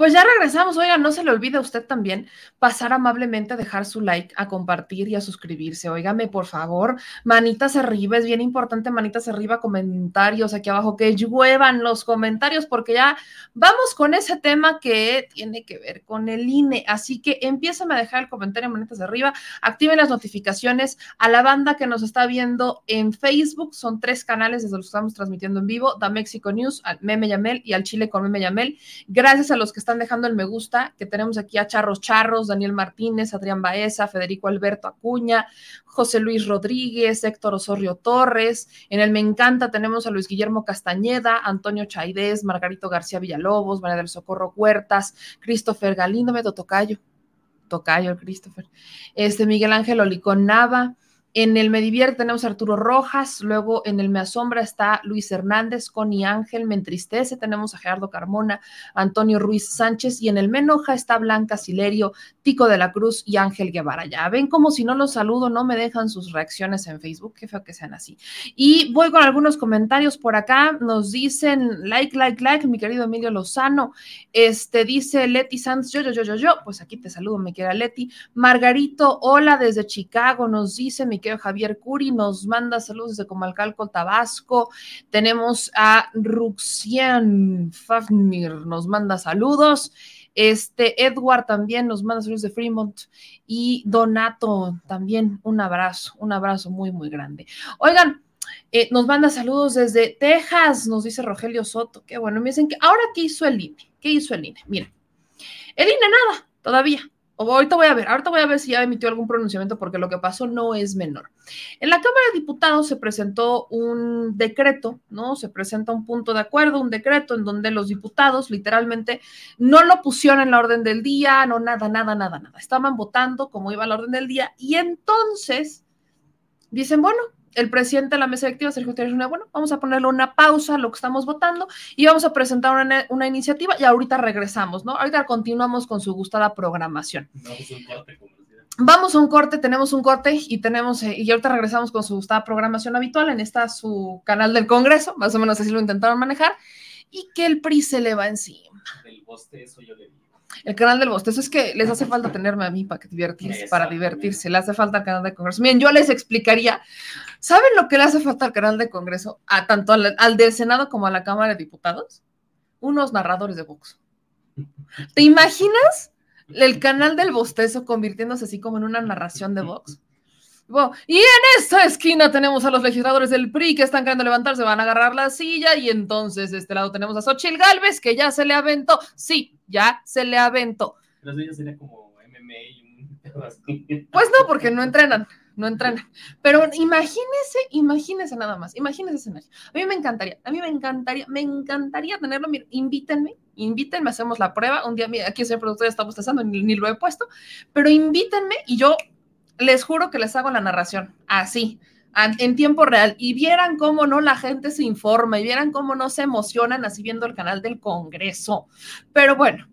A: Pues ya regresamos. Oiga, no se le olvide a usted también pasar amablemente a dejar su like, a compartir y a suscribirse. Óigame, por favor, manitas arriba, es bien importante, manitas arriba, comentarios aquí abajo, que lluevan los comentarios, porque ya vamos con ese tema que tiene que ver con el INE. Así que empiecen a dejar el comentario, manitas arriba, activen las notificaciones a la banda que nos está viendo en Facebook. Son tres canales desde los que estamos transmitiendo en vivo: Da Mexico News, al Meme Yamel y al Chile con Meme Yamel. Gracias a los que están dejando el me gusta, que tenemos aquí a Charros Charros, Daniel Martínez, Adrián Baeza, Federico Alberto Acuña, José Luis Rodríguez, Héctor Osorio Torres. En el Me Encanta tenemos a Luis Guillermo Castañeda, Antonio Chaidez, Margarito García Villalobos, María del Socorro Huertas, Christopher Galindo, Meto Tocayo, Tocayo, Christopher, este Miguel Ángel Olicón Nava, en el Me Divierte tenemos a Arturo Rojas, luego en el Me Asombra está Luis Hernández, Connie Ángel, Me Entristece, tenemos a Gerardo Carmona, Antonio Ruiz Sánchez y en el Me Enoja está Blanca Silerio, Tico de la Cruz y Ángel Guevara. Ya ven como si no los saludo, no me dejan sus reacciones en Facebook, qué feo que sean así. Y voy con algunos comentarios por acá, nos dicen like, like, like, mi querido Emilio Lozano, este dice Leti Sanz, yo, yo, yo, yo, yo, pues aquí te saludo, me queda Leti. Margarito, hola desde Chicago, nos dice mi Javier Curi nos manda saludos desde Comalcalco, Tabasco. Tenemos a Ruxian Fafnir, nos manda saludos. Este Edward también nos manda saludos de Fremont y Donato también un abrazo, un abrazo muy, muy grande. Oigan, eh, nos manda saludos desde Texas, nos dice Rogelio Soto. Qué bueno, me dicen que ahora, ¿qué hizo el INE? ¿Qué hizo el INE? Miren, el INE nada, todavía ahorita voy a ver, ahorita voy a ver si ya emitió algún pronunciamiento porque lo que pasó no es menor. En la Cámara de Diputados se presentó un decreto, ¿no? Se presenta un punto de acuerdo, un decreto en donde los diputados literalmente no lo pusieron en la orden del día, no nada, nada, nada, nada. Estaban votando como iba la orden del día y entonces dicen, bueno, el presidente de la mesa directiva, Sergio Gutiérrez bueno, vamos a ponerle una pausa a lo que estamos votando y vamos a presentar una, iniciativa y ahorita regresamos, ¿no? Ahorita continuamos con su gustada programación. Vamos a un corte, Vamos a un corte, tenemos un corte y tenemos, eh, y ahorita regresamos con su gustada programación habitual en esta su canal del Congreso, más o menos así lo intentaron manejar, y que el PRI se le va encima.
C: El bostezo yo le
A: el canal del bostezo es que les hace falta tenerme a mí para divertirse, para divertirse. Le hace falta al canal de Congreso. Miren, yo les explicaría. ¿Saben lo que le hace falta al canal de Congreso? A tanto al, del Senado como a la Cámara de Diputados. Unos narradores de box. ¿Te imaginas el canal del bostezo convirtiéndose así como en una narración de box? Y en esta esquina tenemos a los legisladores del PRI que están queriendo levantarse, van a agarrar la silla y entonces de este lado tenemos a Xochil Galvez que ya se le aventó. Sí, ya se le aventó.
C: Pero eso ya sería como MMA y un...
A: Pues no, porque no entrenan, no entrenan. Pero imagínese, imagínese nada más, imagínese ese escenario. A mí me encantaría, a mí me encantaría, me encantaría tenerlo. Mira, invítenme, invítenme, hacemos la prueba. Un día, mira, aquí el productor está bostezando, ni, ni lo he puesto, pero invítenme y yo les juro que les hago la narración así, en tiempo real y vieran cómo no la gente se informa y vieran cómo no se emocionan así viendo el canal del Congreso. Pero bueno,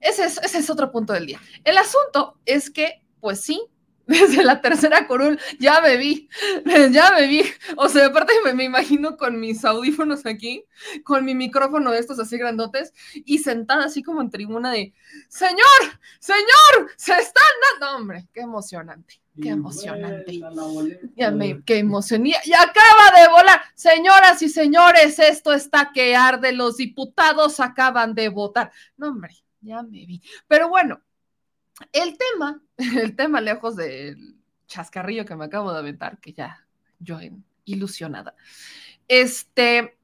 A: ese es, ese es otro punto del día. El asunto es que, pues sí, desde la tercera curul, ya me vi, ya me vi. O sea, aparte me, me, imagino con mis audífonos aquí, con mi micrófono de estos así grandotes, y sentada así como en tribuna de, Señor, Señor, se están dando, hombre, qué emocionante. Qué emocionante. Ya me, qué emoción. Y, y, acaba de volar. Señoras y señores, esto está que arde. Los diputados acaban de votar. No, hombre, ya me vi. Pero bueno, el tema, el tema lejos del chascarrillo que me acabo de aventar, que ya yo ilusionada, este,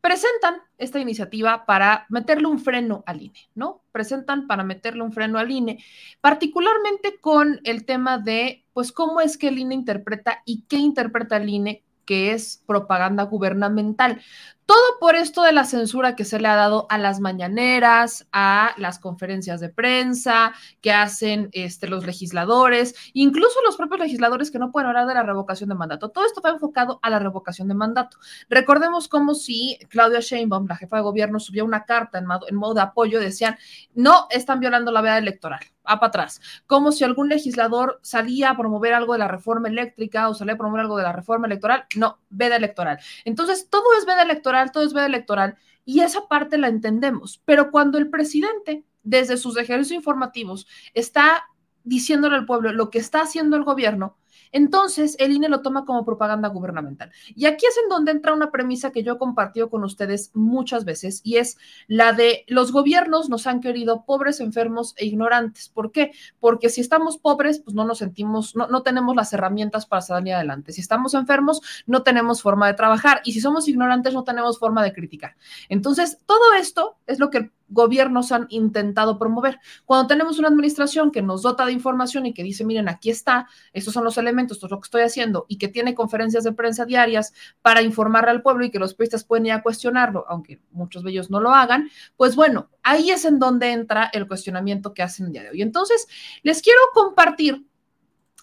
A: presentan esta iniciativa para meterle un freno al INE, ¿no? Presentan para meterle un freno al INE, particularmente con el tema de, pues, cómo es que el INE interpreta y qué interpreta el INE que es propaganda gubernamental. Todo por esto de la censura que se le ha dado a las mañaneras, a las conferencias de prensa que hacen este, los legisladores, incluso los propios legisladores que no pueden hablar de la revocación de mandato. Todo esto va enfocado a la revocación de mandato. Recordemos como si Claudia Sheinbaum, la jefa de gobierno, subió una carta en modo, en modo de apoyo, decían, no están violando la veda electoral va para atrás. Como si algún legislador salía a promover algo de la reforma eléctrica o salía a promover algo de la reforma electoral. No, veda electoral. Entonces, todo es veda electoral, todo es electoral y esa parte la entendemos. Pero cuando el presidente, desde sus ejercicios informativos, está diciéndole al pueblo lo que está haciendo el gobierno, entonces, el INE lo toma como propaganda gubernamental. Y aquí es en donde entra una premisa que yo he compartido con ustedes muchas veces y es la de los gobiernos nos han querido pobres, enfermos e ignorantes. ¿Por qué? Porque si estamos pobres, pues no nos sentimos, no, no tenemos las herramientas para salir adelante. Si estamos enfermos, no tenemos forma de trabajar. Y si somos ignorantes, no tenemos forma de criticar. Entonces, todo esto es lo que gobiernos han intentado promover. Cuando tenemos una administración que nos dota de información y que dice, miren, aquí está, estos son los elementos, esto es lo que estoy haciendo, y que tiene conferencias de prensa diarias para informar al pueblo y que los periodistas pueden ir a cuestionarlo, aunque muchos de ellos no lo hagan, pues bueno, ahí es en donde entra el cuestionamiento que hacen el día de hoy. Entonces, les quiero compartir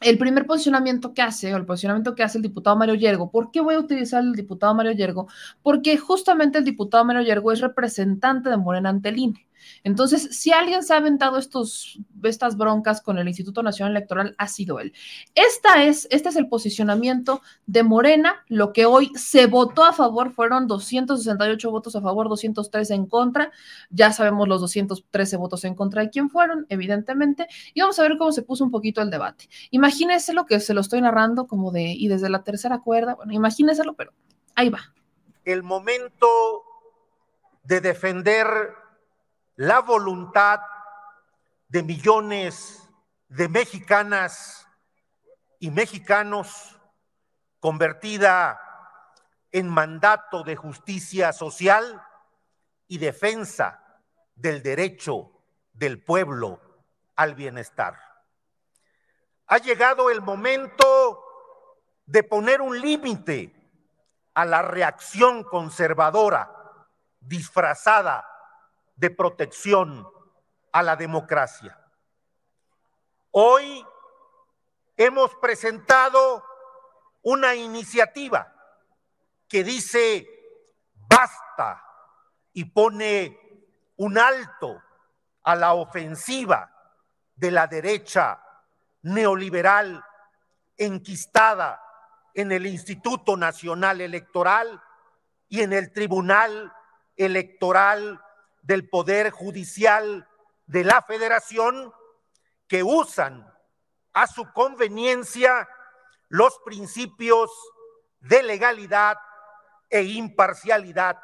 A: el primer posicionamiento que hace, o el posicionamiento que hace el diputado Mario Yergo, ¿por qué voy a utilizar el diputado Mario Yergo? Porque justamente el diputado Mario Yergo es representante de Morena ante. Entonces, si alguien se ha aventado estos, estas broncas con el Instituto Nacional Electoral, ha sido él. Esta es, este es el posicionamiento de Morena. Lo que hoy se votó a favor fueron 268 votos a favor, 213 en contra. Ya sabemos los 213 votos en contra de quién fueron, evidentemente. Y vamos a ver cómo se puso un poquito el debate. Imagínense lo que se lo estoy narrando como de, y desde la tercera cuerda, bueno, imagínenselo, pero ahí va.
I: El momento de defender la voluntad de millones de mexicanas y mexicanos convertida en mandato de justicia social y defensa del derecho del pueblo al bienestar. Ha llegado el momento de poner un límite a la reacción conservadora disfrazada de protección a la democracia. Hoy hemos presentado una iniciativa que dice basta y pone un alto a la ofensiva de la derecha neoliberal enquistada en el Instituto Nacional Electoral y en el Tribunal Electoral del Poder Judicial de la Federación que usan a su conveniencia los principios de legalidad e imparcialidad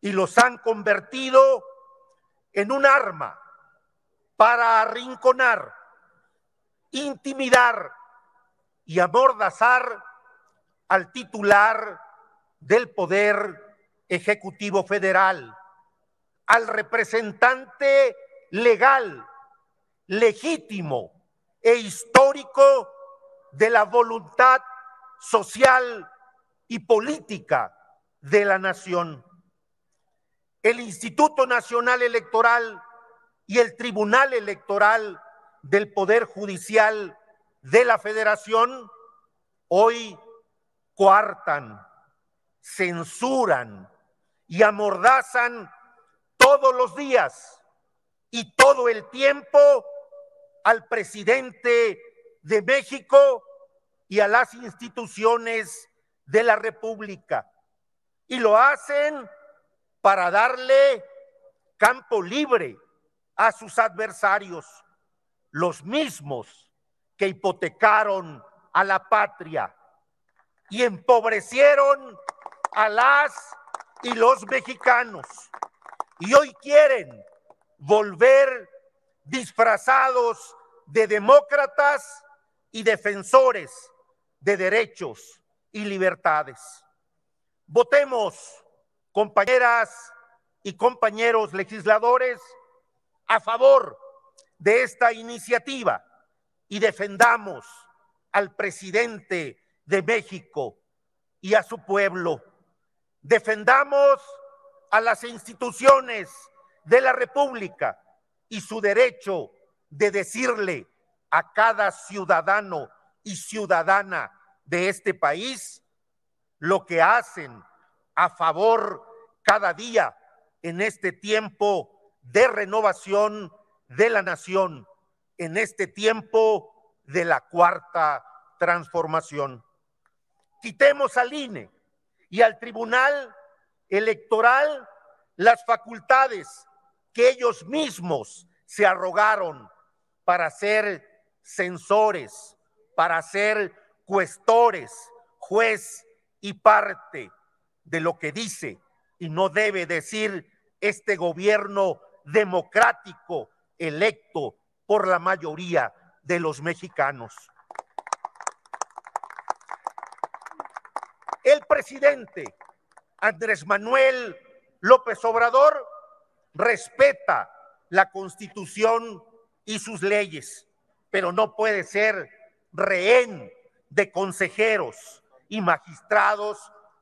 I: y los han convertido en un arma para arrinconar, intimidar y amordazar al titular del Poder Ejecutivo Federal al representante legal, legítimo e histórico de la voluntad social y política de la nación. El Instituto Nacional Electoral y el Tribunal Electoral del Poder Judicial de la Federación hoy coartan, censuran y amordazan todos los días y todo el tiempo al presidente de México y a las instituciones de la República. Y lo hacen para darle campo libre a sus adversarios, los mismos que hipotecaron a la patria y empobrecieron a las y los mexicanos. Y hoy quieren volver disfrazados de demócratas y defensores de derechos y libertades. Votemos, compañeras y compañeros legisladores, a favor de esta iniciativa y defendamos al presidente de México y a su pueblo. Defendamos a las instituciones de la República y su derecho de decirle a cada ciudadano y ciudadana de este país lo que hacen a favor cada día en este tiempo de renovación de la nación, en este tiempo de la cuarta transformación. Quitemos al INE y al Tribunal Electoral las facultades que ellos mismos se arrogaron para ser censores, para ser cuestores, juez y parte de lo que dice y no debe decir este gobierno democrático electo por la mayoría de los mexicanos. El presidente Andrés Manuel López Obrador respeta la constitución y sus leyes, pero no puede ser rehén de consejeros y magistrados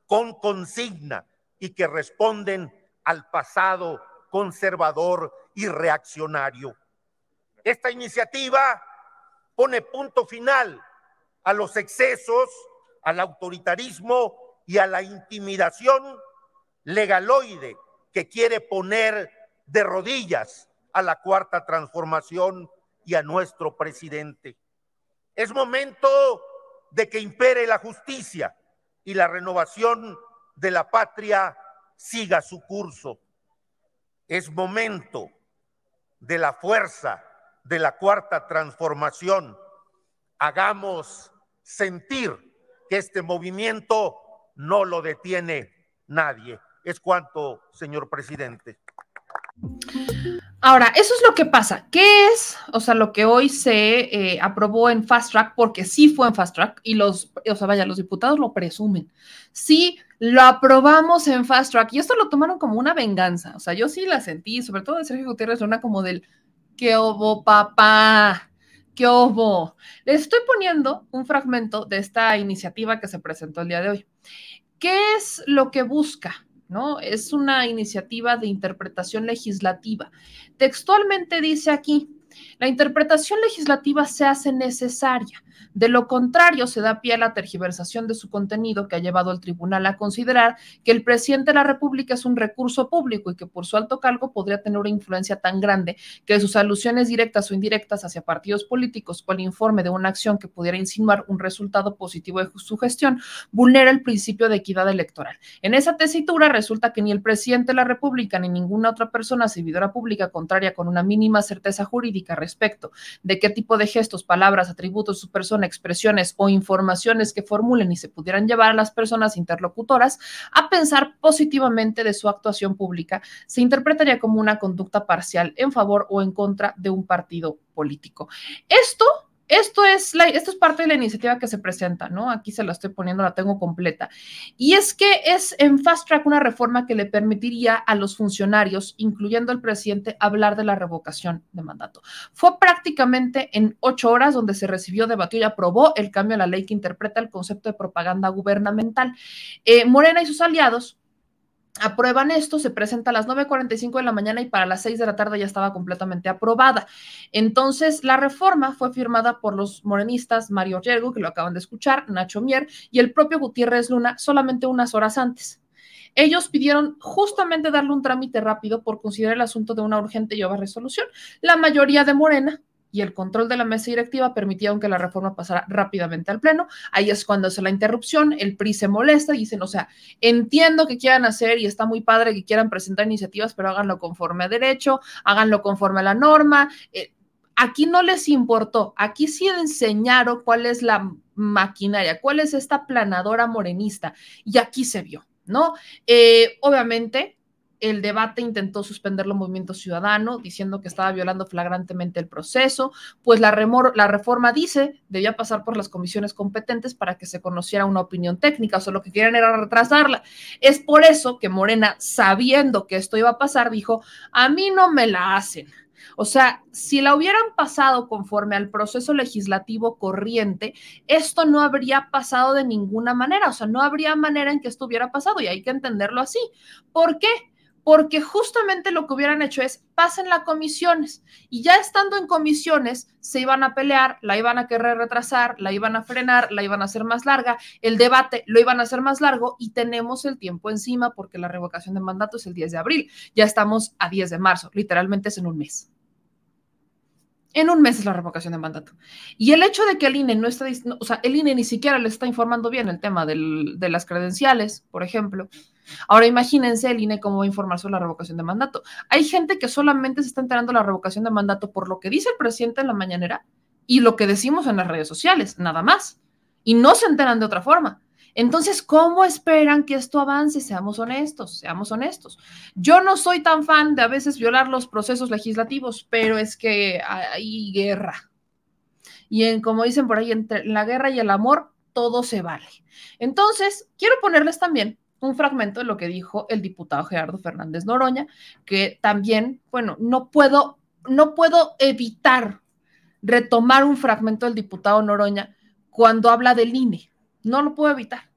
I: con consigna y que responden al pasado conservador y reaccionario. Esta iniciativa pone punto final a los excesos al autoritarismo y a la intimidación legaloide que quiere poner de rodillas a la cuarta transformación y a nuestro presidente. Es momento de que impere la justicia y la renovación de la patria siga su curso. Es momento de la fuerza de la cuarta transformación. Hagamos sentir que este movimiento no lo detiene nadie. Es cuanto, señor presidente.
A: Ahora, eso es lo que pasa. ¿Qué es, o sea, lo que hoy se eh, aprobó en Fast Track? Porque sí fue en Fast Track y los, o sea, vaya, los diputados lo presumen. Sí, lo aprobamos en Fast Track y esto lo tomaron como una venganza. O sea, yo sí la sentí, sobre todo de Sergio Gutiérrez una como del, ¿qué obo, papá? ¿Qué hubo? Les estoy poniendo un fragmento de esta iniciativa que se presentó el día de hoy. ¿Qué es lo que busca? ¿No? Es una iniciativa de interpretación legislativa. Textualmente dice aquí, la interpretación legislativa se hace necesaria de lo contrario, se da pie a la tergiversación de su contenido que ha llevado al tribunal a considerar que el presidente de la República es un recurso público y que por su alto cargo podría tener una influencia tan grande que sus alusiones directas o indirectas hacia partidos políticos o el informe de una acción que pudiera insinuar un resultado positivo de su gestión vulnera el principio de equidad electoral. En esa tesitura resulta que ni el presidente de la República ni ninguna otra persona servidora pública contraria con una mínima certeza jurídica respecto de qué tipo de gestos, palabras, atributos su persona expresiones o informaciones que formulen y se pudieran llevar a las personas interlocutoras a pensar positivamente de su actuación pública, se interpretaría como una conducta parcial en favor o en contra de un partido político. Esto esto es, esto es parte de la iniciativa que se presenta, ¿no? Aquí se la estoy poniendo, la tengo completa. Y es que es en Fast Track una reforma que le permitiría a los funcionarios, incluyendo al presidente, hablar de la revocación de mandato. Fue prácticamente en ocho horas donde se recibió, debatió y aprobó el cambio a la ley que interpreta el concepto de propaganda gubernamental. Eh, Morena y sus aliados aprueban esto, se presenta a las 9.45 de la mañana y para las 6 de la tarde ya estaba completamente aprobada. Entonces, la reforma fue firmada por los morenistas Mario Yergo, que lo acaban de escuchar, Nacho Mier y el propio Gutiérrez Luna solamente unas horas antes. Ellos pidieron justamente darle un trámite rápido por considerar el asunto de una urgente y obra resolución. La mayoría de Morena y el control de la mesa directiva permitieron que la reforma pasara rápidamente al Pleno. Ahí es cuando hace la interrupción, el PRI se molesta y dicen, o sea, entiendo que quieran hacer y está muy padre que quieran presentar iniciativas, pero háganlo conforme a derecho, háganlo conforme a la norma. Eh, aquí no les importó, aquí sí enseñaron cuál es la maquinaria, cuál es esta planadora morenista y aquí se vio, ¿no? Eh, obviamente el debate intentó suspenderlo Movimiento Ciudadano, diciendo que estaba violando flagrantemente el proceso, pues la, la, reforma dice debía pasar por las comisiones competentes para que se conociera una opinión técnica, o sea, lo que querían era retrasarla. Es por eso que Morena, sabiendo que esto iba a pasar, dijo, a mí no me la hacen. O sea, si la hubieran pasado conforme al proceso legislativo corriente, esto no habría pasado de ninguna manera, o sea, no habría manera en que esto hubiera pasado y hay que entenderlo así. ¿Por qué? Porque justamente lo que hubieran hecho es pasen las comisiones y ya estando en comisiones se iban a pelear, la iban a querer retrasar, la iban a frenar, la iban a hacer más larga, el debate lo iban a hacer más largo y tenemos el tiempo encima porque la revocación de mandato es el 10 de abril, ya estamos a 10 de marzo, literalmente es en un mes. En un mes es la revocación de mandato. Y el hecho de que el INE no está, o sea, el INE ni siquiera le está informando bien el tema de las credenciales, por ejemplo. Ahora imagínense el INE cómo va a informar sobre la revocación de mandato. Hay gente que solamente se está enterando de la revocación de mandato por lo que dice el presidente en la mañanera y lo que decimos en las redes sociales, nada más. Y no se enteran de otra forma. Entonces, ¿cómo esperan que esto avance? Seamos honestos, seamos honestos. Yo no soy tan fan de a veces violar los procesos legislativos, pero es que hay guerra. Y en, como dicen por ahí, entre la guerra y el amor, todo se vale. Entonces, quiero ponerles también un fragmento de lo que dijo el diputado Gerardo Fernández Noroña, que también, bueno, no puedo, no puedo evitar retomar un fragmento del diputado Noroña cuando habla del INE. No lo puedo evitar,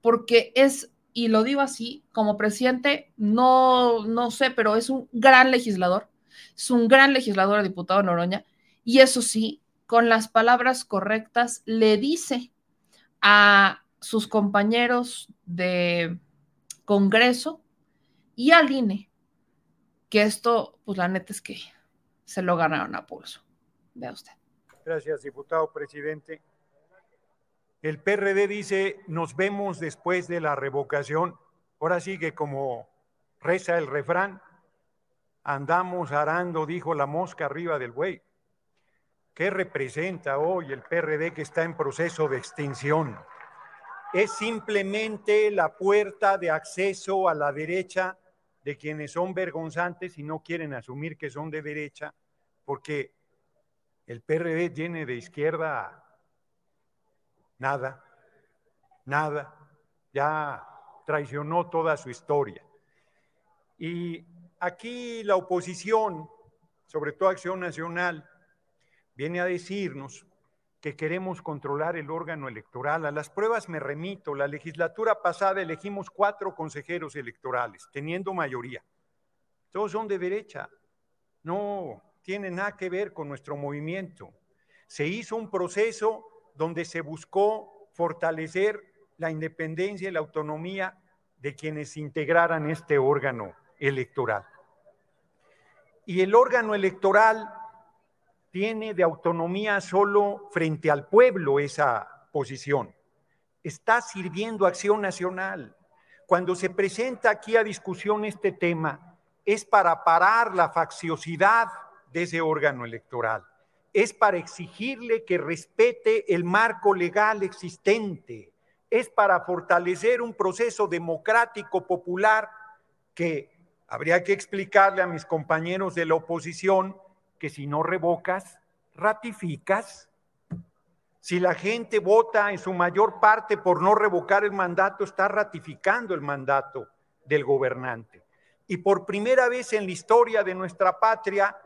A: porque es, y lo digo así, como presidente, no, no sé, pero es un gran legislador, es un gran legislador el diputado Noroña, y eso sí, con las palabras correctas, le dice a sus compañeros de Congreso y al INE, que esto, pues la neta es que se lo ganaron a pulso. Vea usted.
J: Gracias, diputado presidente. El PRD dice, nos vemos después de la revocación. Ahora sí que como reza el refrán, andamos arando, dijo la mosca arriba del buey. ¿Qué representa hoy el PRD que está en proceso de extinción? Es simplemente la puerta de acceso a la derecha de quienes son vergonzantes y no quieren asumir que son de derecha, porque el PRD tiene de izquierda nada, nada, ya traicionó toda su historia. Y aquí la oposición, sobre todo Acción Nacional, viene a decirnos que queremos controlar el órgano electoral. A las pruebas me remito. La legislatura pasada elegimos cuatro consejeros electorales, teniendo mayoría. Todos son de derecha. No tiene nada que ver con nuestro movimiento. Se hizo un proceso donde se buscó fortalecer la independencia y la autonomía de quienes integraran este órgano electoral. Y el órgano electoral tiene de autonomía solo frente al pueblo esa posición. Está sirviendo acción nacional. Cuando se presenta aquí a discusión este tema, es para parar la facciosidad de ese órgano electoral. Es para exigirle que respete el marco legal existente. Es para fortalecer un proceso democrático popular que habría que explicarle a mis compañeros de la oposición que si no revocas, ratificas. Si la gente vota en su mayor parte por no revocar el mandato, está ratificando el mandato del gobernante. Y por primera vez en la historia de nuestra patria,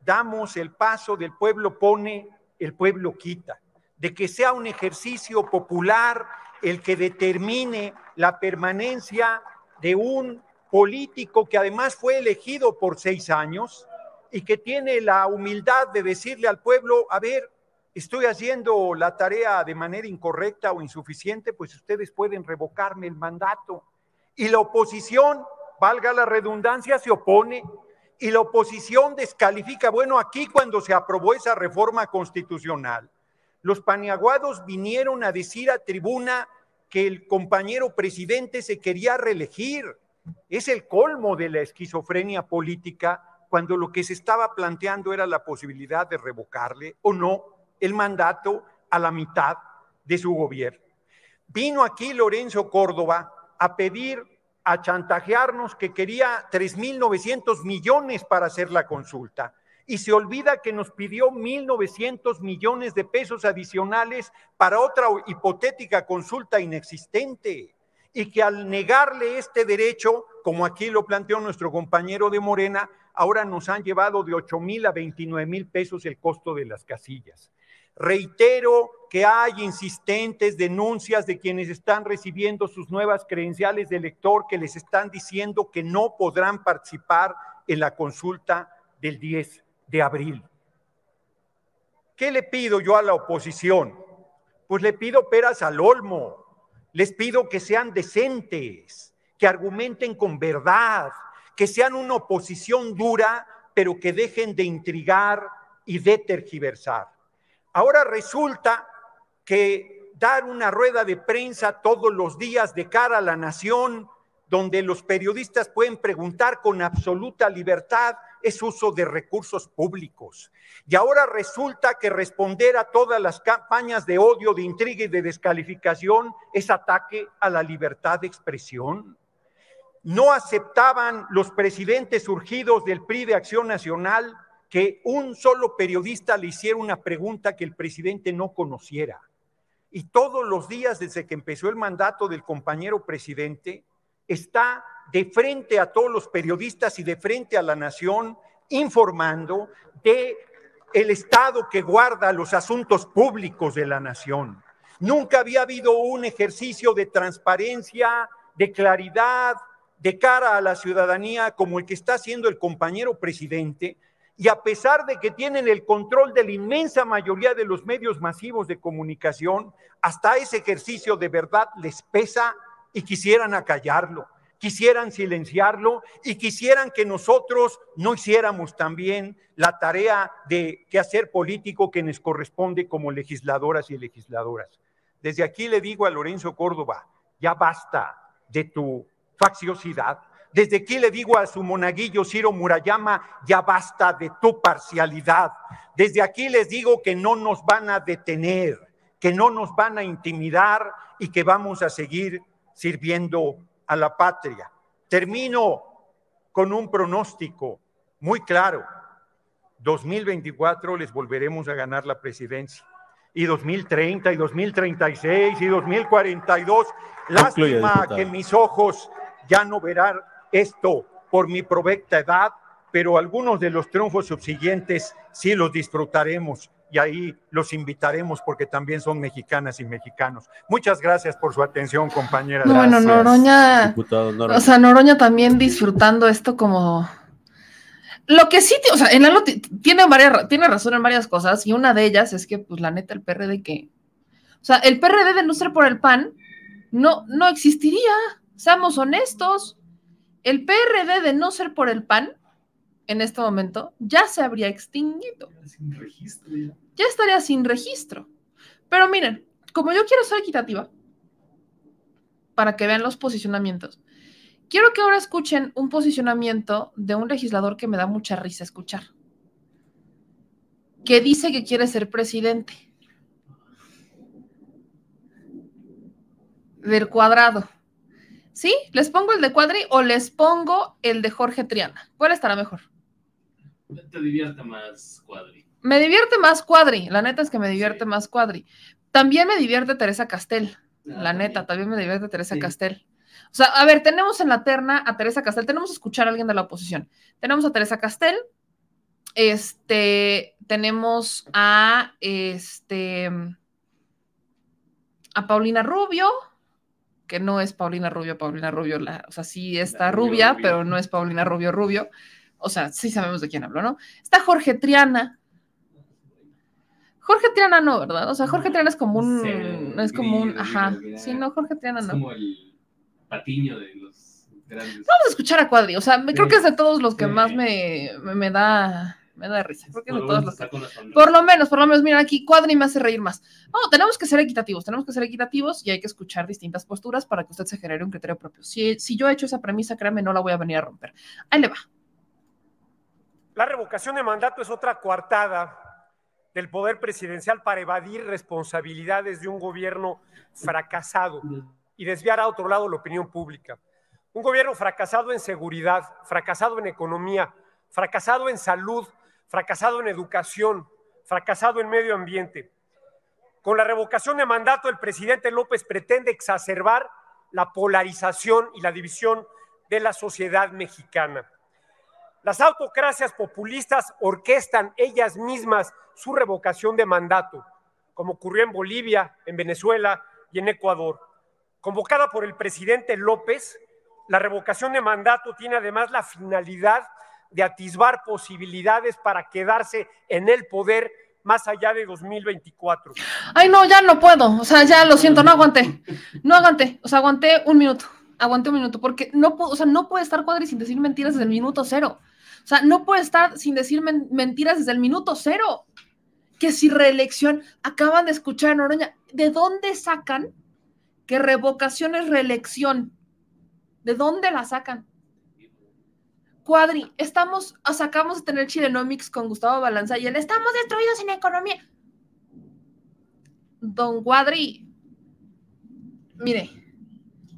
J: damos el paso del pueblo pone, el pueblo quita, de que sea un ejercicio popular el que determine la permanencia de un político que además fue elegido por seis años y que tiene la humildad de decirle al pueblo, a ver, estoy haciendo la tarea de manera incorrecta o insuficiente, pues ustedes pueden revocarme el mandato. Y la oposición, valga la redundancia, se opone y la oposición descalifica. Bueno, aquí cuando se aprobó esa reforma constitucional, los paniaguados vinieron a decir a tribuna que el compañero presidente se quería reelegir. Es el colmo de la esquizofrenia política cuando lo que se estaba planteando era la posibilidad de revocarle o no el mandato a la mitad de su gobierno. Vino aquí Lorenzo Córdoba a pedir, a chantajearnos que quería 3.900 millones para hacer la consulta y se olvida que nos pidió 1.900 millones de pesos adicionales para otra hipotética consulta inexistente y que al negarle este derecho, como aquí lo planteó nuestro compañero de Morena, ahora nos han llevado de 8 mil a 29 mil pesos el costo de las casillas. Reitero que hay insistentes denuncias de quienes están recibiendo sus nuevas credenciales de elector que les están diciendo que no podrán participar en la consulta del 10 de abril. ¿Qué le pido yo a la oposición? Pues le pido peras al olmo, les pido que sean decentes, que argumenten con verdad, que sean una oposición dura, pero que dejen de intrigar y de tergiversar. Ahora resulta que dar una rueda de prensa todos los días de cara a la nación, donde los periodistas pueden preguntar con absoluta libertad, es uso de recursos públicos. Y ahora resulta que responder a todas las campañas de odio, de intriga y de descalificación es ataque a la libertad de expresión. No aceptaban los presidentes surgidos del PRI de Acción Nacional que un solo periodista le hiciera una pregunta que el presidente no conociera. Y todos los días desde que empezó el mandato del compañero presidente, está de frente a todos los periodistas y de frente a la nación informando de el Estado que guarda los asuntos públicos de la nación. Nunca había habido un ejercicio de transparencia, de claridad, de cara a la ciudadanía como el que está haciendo el compañero presidente. Y a pesar de que tienen el control de la inmensa mayoría de los medios masivos de comunicación, hasta ese ejercicio de verdad les pesa y quisieran acallarlo quisieran silenciarlo y quisieran que nosotros no hiciéramos también la tarea de hacer político que nos corresponde como legisladoras y legisladoras. Desde aquí le digo a Lorenzo Córdoba, ya basta de tu facciosidad. Desde aquí le digo a su monaguillo Ciro Murayama, ya basta de tu parcialidad. Desde aquí les digo que no nos van a detener, que no nos van a intimidar y que vamos a seguir sirviendo a la patria. Termino con un pronóstico muy claro. 2024 les volveremos a ganar la presidencia. Y 2030 y 2036 y 2042. Lástima que mis ojos ya no verán esto por mi provecta edad, pero algunos de los triunfos subsiguientes sí los disfrutaremos y ahí los invitaremos porque también son mexicanas y mexicanos. Muchas gracias por su atención, compañera.
A: bueno, Noroña, o sea, Noroña también disfrutando esto como... Lo que sí, o sea, en algo tiene, varias, tiene razón en varias cosas y una de ellas es que, pues, la neta, el PRD que... O sea, el PRD de no ser por el PAN no, no existiría, seamos honestos. El PRD de no ser por el PAN en este momento ya se habría extinguido. ya. estaría sin registro. Pero miren, como yo quiero ser equitativa, para que vean los posicionamientos, quiero que ahora escuchen un posicionamiento de un legislador que me da mucha risa escuchar, que dice que quiere ser presidente del cuadrado. ¿Sí? ¿Les pongo el de Cuadri o les pongo el de Jorge Triana? ¿Cuál estará mejor?
C: Te divierte más Cuadri.
A: Me divierte más Cuadri, la neta es que me divierte más Cuadri. También me divierte Teresa Castel, ah, la neta, también me divierte Teresa Castel. O sea, a ver, tenemos en la terna a Teresa Castel, tenemos que escuchar a alguien de la oposición. Tenemos a Teresa Castel, este, tenemos a, este, a Paulina Rubio, que no es Paulina Rubio, Paulina Rubio, la, o sea, sí está rubia, pero no es Paulina Rubio Rubio. O sea, sí sabemos de quién hablo, ¿no? Está Jorge Triana. Jorge Triana no, ¿verdad? O sea, Jorge Triana es como un, es como un, ajá. Sí, no, Jorge Triana no.
C: Es como el patiño de los grandes.
A: Vamos a escuchar a Cuadri, o sea, creo que es de todos los que más me, me, me da me da risa. Creo que es de todos los que... Por lo menos, por lo menos, miren aquí, Cuadri me hace reír más. No, tenemos que ser equitativos, tenemos que ser equitativos y hay que escuchar distintas posturas para que usted se genere un criterio propio. Si, si yo he hecho esa premisa, créame, no la voy a venir a romper. Ahí le va.
K: La revocación de mandato es otra coartada del poder presidencial para evadir responsabilidades de un gobierno fracasado y desviar a otro lado la opinión pública. Un gobierno fracasado en seguridad, fracasado en economía, fracasado en salud, fracasado en educación, fracasado en medio ambiente. Con la revocación de mandato, el presidente López pretende exacerbar la polarización y la división de la sociedad mexicana. Las autocracias populistas orquestan ellas mismas su revocación de mandato, como ocurrió en Bolivia, en Venezuela y en Ecuador. Convocada por el presidente López, la revocación de mandato tiene además la finalidad de atisbar posibilidades para quedarse en el poder más allá de 2024.
A: Ay, no, ya no puedo. O sea, ya lo siento, no aguanté. No aguanté. O sea, aguanté un minuto. Aguanté un minuto. Porque no puedo, o sea, no puede estar Cuadri sin decir mentiras desde el minuto cero. O sea, no puede estar sin decir mentiras desde el minuto cero. Que si reelección, acaban de escuchar en Oroña, ¿de dónde sacan que revocación es reelección? ¿De dónde la sacan? Cuadri, estamos, o sea, acabamos de tener Chilenomics con Gustavo Balanza y él, estamos destruidos en economía. Don Cuadri, mire,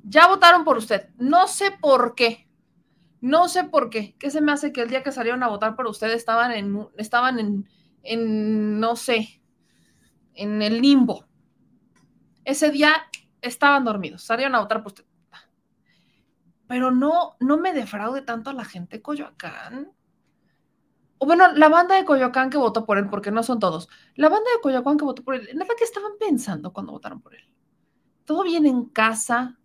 A: ya votaron por usted. No sé por qué. No sé por qué. ¿Qué se me hace que el día que salieron a votar por usted estaban en, estaban en, en no sé, en el limbo? Ese día estaban dormidos, salieron a votar por usted pero no, no me defraude tanto a la gente de Coyoacán. O bueno, la banda de Coyoacán que votó por él, porque no son todos. La banda de Coyoacán que votó por él, nada que estaban pensando cuando votaron por él. Todo bien en casa.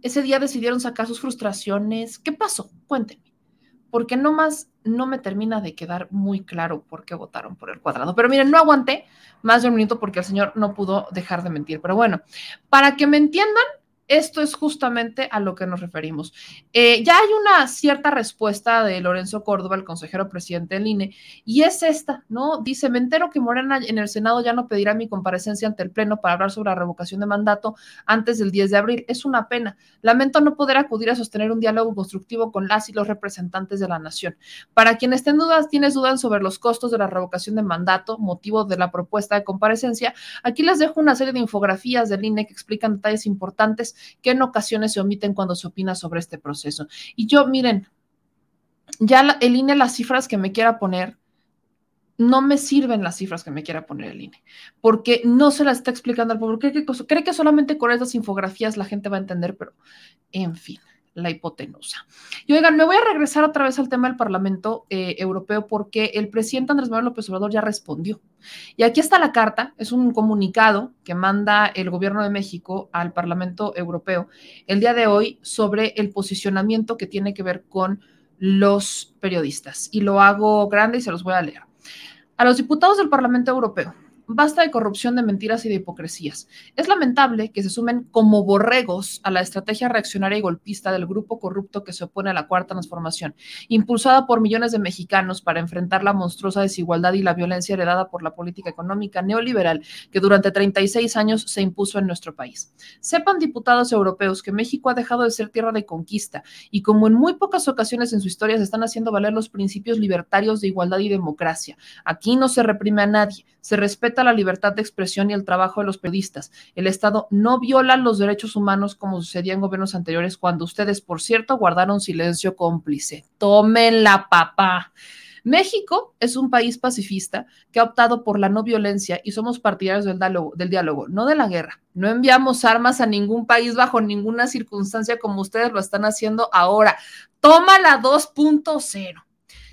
A: Ese día decidieron sacar sus frustraciones. ¿Qué pasó? Cuéntenme. Porque no más no me termina de quedar muy claro por qué votaron por el cuadrado. Pero miren, no aguanté más de un minuto porque el señor no pudo dejar de mentir. Pero bueno, para que me entiendan, esto es justamente a lo que nos referimos. Eh, ya hay una cierta respuesta de Lorenzo Córdoba, el consejero presidente del INE, y es esta, ¿no? Dice, me entero que Morena en el Senado ya no pedirá mi comparecencia ante el Pleno para hablar sobre la revocación de mandato antes del 10 de abril. Es una pena. Lamento no poder acudir a sostener un diálogo constructivo con las y los representantes de la nación. Para quienes estén dudas, tienes dudas sobre los costos de la revocación de mandato, motivo de la propuesta de comparecencia, aquí les dejo una serie de infografías del INE que explican detalles importantes que en ocasiones se omiten cuando se opina sobre este proceso. Y yo, miren, ya el INE, las cifras que me quiera poner, no me sirven las cifras que me quiera poner el INE, porque no se las está explicando al pueblo. Cree que, cree que solamente con esas infografías la gente va a entender, pero en fin la hipotenusa. Y oigan, me voy a regresar otra vez al tema del Parlamento eh, Europeo porque el presidente Andrés Manuel López Obrador ya respondió. Y aquí está la carta, es un comunicado que manda el gobierno de México al Parlamento Europeo el día de hoy sobre el posicionamiento que tiene que ver con los periodistas. Y lo hago grande y se los voy a leer. A los diputados del Parlamento Europeo Basta de corrupción, de mentiras y de hipocresías. Es lamentable que se sumen como borregos a la estrategia reaccionaria y golpista del grupo corrupto que se opone a la cuarta transformación, impulsada por millones de mexicanos para enfrentar la monstruosa desigualdad y la violencia heredada por la política económica neoliberal que durante 36 años se impuso en nuestro país. Sepan, diputados europeos, que México ha dejado de ser tierra de conquista y como en muy pocas ocasiones en su historia se están haciendo valer los principios libertarios de igualdad y democracia. Aquí no se reprime a nadie, se respeta la libertad de expresión y el trabajo de los periodistas. El Estado no viola los derechos humanos como sucedía en gobiernos anteriores cuando ustedes, por cierto, guardaron silencio cómplice. Tomen la papá. México es un país pacifista que ha optado por la no violencia y somos partidarios del diálogo, del diálogo, no de la guerra. No enviamos armas a ningún país bajo ninguna circunstancia como ustedes lo están haciendo ahora. Toma la 2.0.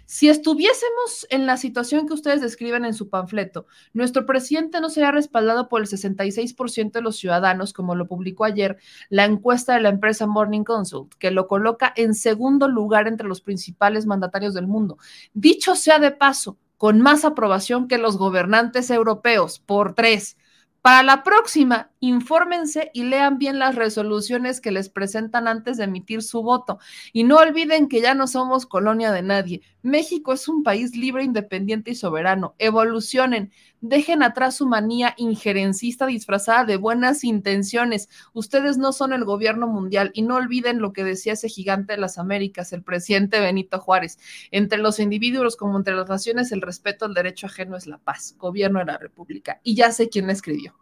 A: Si estuviésemos en la situación que ustedes describen en su panfleto, nuestro presidente no sería respaldado por el 66% de los ciudadanos, como lo publicó ayer la encuesta de la empresa Morning Consult, que lo coloca en segundo lugar entre los principales mandatarios del mundo. Dicho sea de paso, con más aprobación que los gobernantes europeos, por tres. Para la próxima, infórmense y lean bien las resoluciones que les presentan antes de emitir su voto. Y no olviden que ya no somos colonia de nadie. México es un país libre, independiente y soberano. Evolucionen. Dejen atrás su manía injerencista disfrazada de buenas intenciones. Ustedes no son el gobierno mundial y no olviden lo que decía ese gigante de las Américas, el presidente Benito Juárez. Entre los individuos como entre las naciones, el respeto al derecho ajeno es la paz. Gobierno de la República. Y ya sé quién escribió.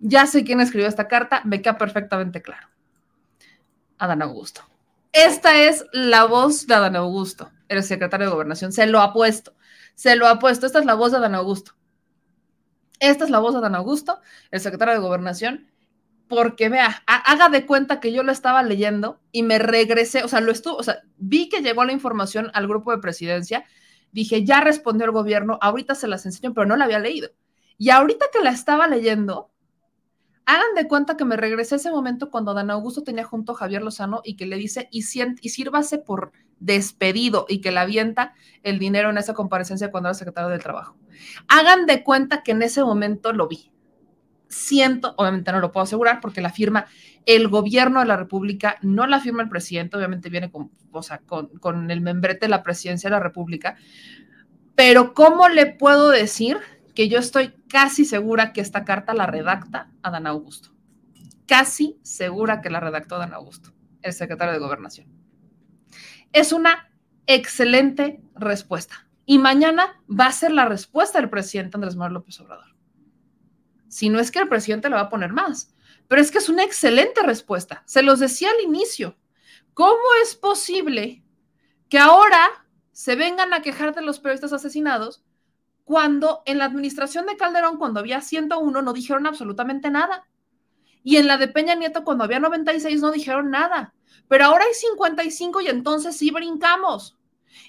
A: Ya sé quién escribió esta carta, me queda perfectamente claro. Adán Augusto. Esta es la voz de Adán Augusto, el secretario de Gobernación. Se lo ha puesto, se lo ha puesto. Esta es la voz de Adán Augusto. Esta es la voz de Adán Augusto, el secretario de Gobernación, porque vea, haga de cuenta que yo lo estaba leyendo y me regresé, o sea, lo estuvo, o sea, vi que llegó la información al grupo de presidencia, dije, ya respondió el gobierno, ahorita se las enseño, pero no la había leído. Y ahorita que la estaba leyendo, Hagan de cuenta que me regresé a ese momento cuando Dan Augusto tenía junto a Javier Lozano y que le dice, y, y sírvase por despedido y que le avienta el dinero en esa comparecencia cuando era secretario del Trabajo. Hagan de cuenta que en ese momento lo vi. Siento, obviamente no lo puedo asegurar porque la firma el gobierno de la República, no la firma el presidente, obviamente viene con, o sea, con, con el membrete de la presidencia de la República, pero ¿cómo le puedo decir que yo estoy casi segura que esta carta la redacta Adán Augusto. Casi segura que la redactó Adán Augusto, el secretario de Gobernación. Es una excelente respuesta. Y mañana va a ser la respuesta del presidente Andrés Manuel López Obrador. Si no es que el presidente le va a poner más, pero es que es una excelente respuesta. Se los decía al inicio. ¿Cómo es posible que ahora se vengan a quejar de los periodistas asesinados cuando en la administración de Calderón, cuando había 101, no dijeron absolutamente nada. Y en la de Peña Nieto, cuando había 96, no dijeron nada. Pero ahora hay 55 y entonces sí brincamos.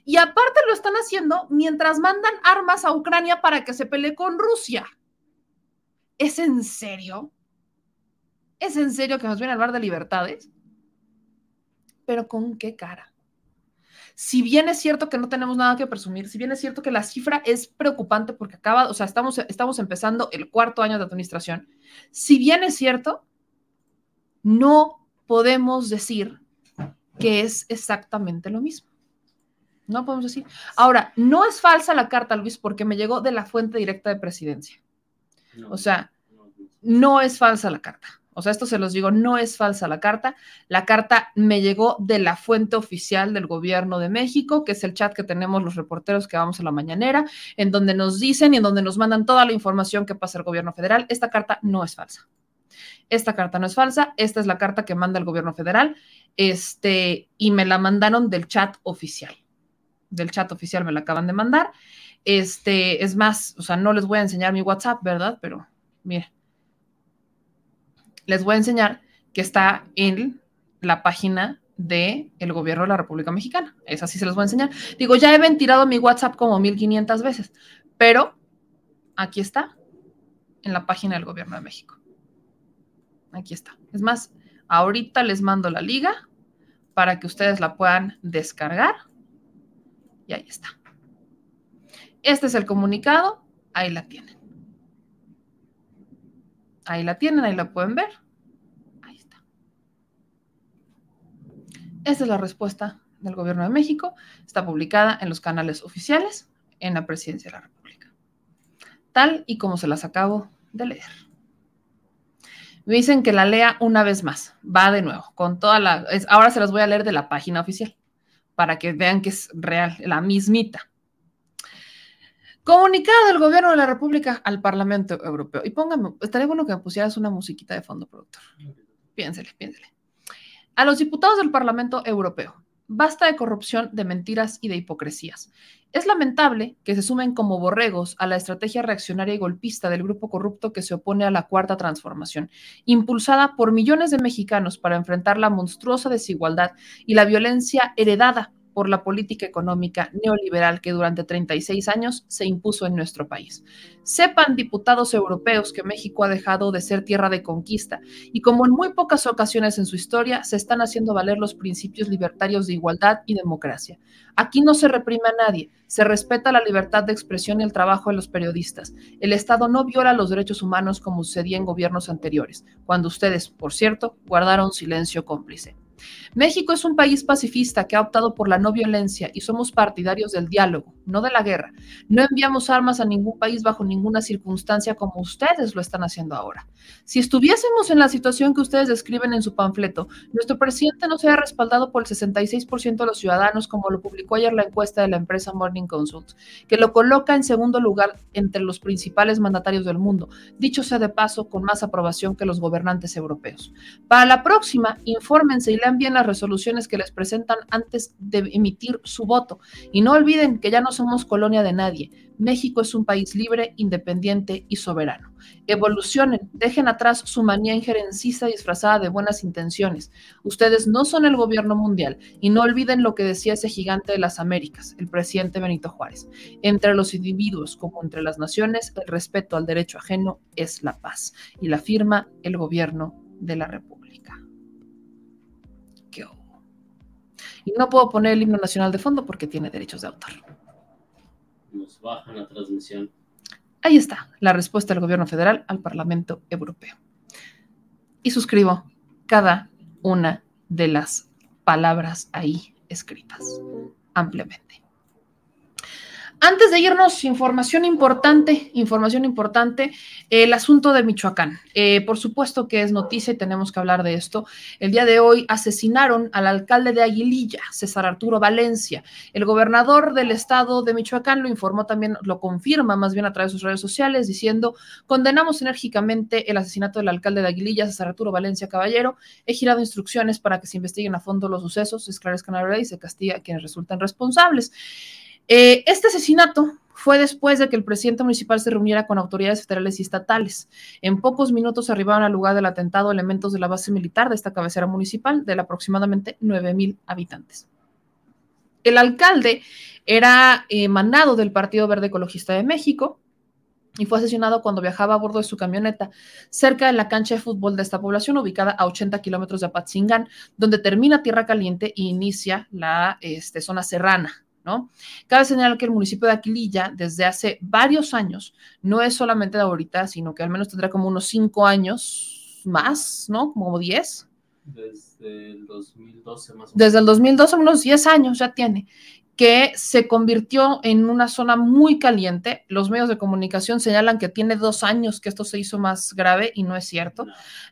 A: Y aparte lo están haciendo mientras mandan armas a Ucrania para que se pelee con Rusia. ¿Es en serio? ¿Es en serio que nos viene a hablar de libertades? Pero ¿con qué cara? si bien es cierto que no tenemos nada que presumir, si bien es cierto que la cifra es preocupante porque acaba, o sea, estamos, estamos empezando el cuarto año de administración, si bien es cierto, no podemos decir que es exactamente lo mismo. No podemos decir. Ahora, no es falsa la carta, Luis, porque me llegó de la fuente directa de presidencia. o sea, no es falsa la carta. O sea, esto se los digo, no es falsa la carta. La carta me llegó de la fuente oficial del gobierno de México, que es el chat que tenemos los reporteros que vamos a la mañanera, en donde nos dicen y en donde nos mandan toda la información que pasa el gobierno federal. Esta carta no es falsa. Esta carta no es falsa, esta es la carta que manda el gobierno federal, este, y me la mandaron del chat oficial. Del chat oficial me la acaban de mandar. Este, es más, o sea, no les voy a enseñar mi WhatsApp, ¿verdad? Pero miren les voy a enseñar que está en la página del el gobierno de la República Mexicana. Es así, se los voy a enseñar. Digo, ya he ventilado mi WhatsApp como 1500 veces, pero aquí está, en la página del gobierno de México. Aquí está. Es más, ahorita les mando la liga para que ustedes la puedan descargar. Y ahí está. Este es el comunicado. Ahí la tienen. Ahí la tienen, ahí la pueden ver. Ahí está. Esta es la respuesta del Gobierno de México. Está publicada en los canales oficiales en la Presidencia de la República. Tal y como se las acabo de leer. Me dicen que la lea una vez más. Va de nuevo, con toda la... ahora se las voy a leer de la página oficial, para que vean que es real, la mismita. Comunicado del Gobierno de la República al Parlamento Europeo. Y póngame, estaría bueno que me pusieras una musiquita de fondo, productor. Piénsele, piénsele. A los diputados del Parlamento Europeo, basta de corrupción, de mentiras y de hipocresías. Es lamentable que se sumen como borregos a la estrategia reaccionaria y golpista del grupo corrupto que se opone a la cuarta transformación, impulsada por millones de mexicanos para enfrentar la monstruosa desigualdad y la violencia heredada por la política económica neoliberal que durante 36 años se impuso en nuestro país. Sepan, diputados europeos, que México ha dejado de ser tierra de conquista y como en muy pocas ocasiones en su historia se están haciendo valer los principios libertarios de igualdad y democracia. Aquí no se reprime a nadie, se respeta la libertad de expresión y el trabajo de los periodistas. El Estado no viola los derechos humanos como sucedía en gobiernos anteriores, cuando ustedes, por cierto, guardaron silencio cómplice. México es un país pacifista que ha optado por la no violencia y somos partidarios del diálogo, no de la guerra. No enviamos armas a ningún país bajo ninguna circunstancia como ustedes lo están haciendo ahora. Si estuviésemos en la situación que ustedes describen en su panfleto, nuestro presidente no sería respaldado por el 66% de los ciudadanos, como lo publicó ayer la encuesta de la empresa Morning Consult, que lo coloca en segundo lugar entre los principales mandatarios del mundo, dicho sea de paso, con más aprobación que los gobernantes europeos. Para la próxima, infórmense y lean bien las resoluciones que les presentan antes de emitir su voto. Y no olviden que ya no somos colonia de nadie. México es un país libre, independiente y soberano. Evolucionen, dejen atrás su manía injerencista disfrazada de buenas intenciones. Ustedes no son el gobierno mundial y no olviden lo que decía ese gigante de las Américas, el presidente Benito Juárez. Entre los individuos como entre las naciones, el respeto al derecho ajeno es la paz. Y la firma el gobierno de la República. Y no puedo poner el himno nacional de fondo porque tiene derechos de autor.
C: Nos bajan la transmisión.
A: Ahí está la respuesta del gobierno federal al Parlamento Europeo. Y suscribo cada una de las palabras ahí escritas ampliamente. Antes de irnos, información importante, información importante, el asunto de Michoacán. Eh, por supuesto que es noticia y tenemos que hablar de esto. El día de hoy asesinaron al alcalde de Aguililla, César Arturo Valencia. El gobernador del estado de Michoacán lo informó también, lo confirma más bien a través de sus redes sociales, diciendo, condenamos enérgicamente el asesinato del alcalde de Aguililla, César Arturo Valencia Caballero. He girado instrucciones para que se investiguen a fondo los sucesos, se esclarezcan la verdad y se castiga a quienes resulten responsables. Eh, este asesinato fue después de que el presidente municipal se reuniera con autoridades federales y estatales. En pocos minutos arribaron al lugar del atentado elementos de la base militar de esta cabecera municipal de aproximadamente 9 mil habitantes. El alcalde era eh, del Partido Verde Ecologista de México y fue asesinado cuando viajaba a bordo de su camioneta cerca de la cancha de fútbol de esta población ubicada a 80 kilómetros de Apatzingán, donde termina Tierra Caliente e inicia la este, zona serrana ¿no? Cabe señalar que el municipio de Aquililla desde hace varios años, no es solamente de ahorita, sino que al menos tendrá como unos cinco años más, ¿no? Como diez.
C: Desde el 2012 más o menos.
A: Desde el 2012, unos 10 años ya tiene que se convirtió en una zona muy caliente. Los medios de comunicación señalan que tiene dos años que esto se hizo más grave y no es cierto.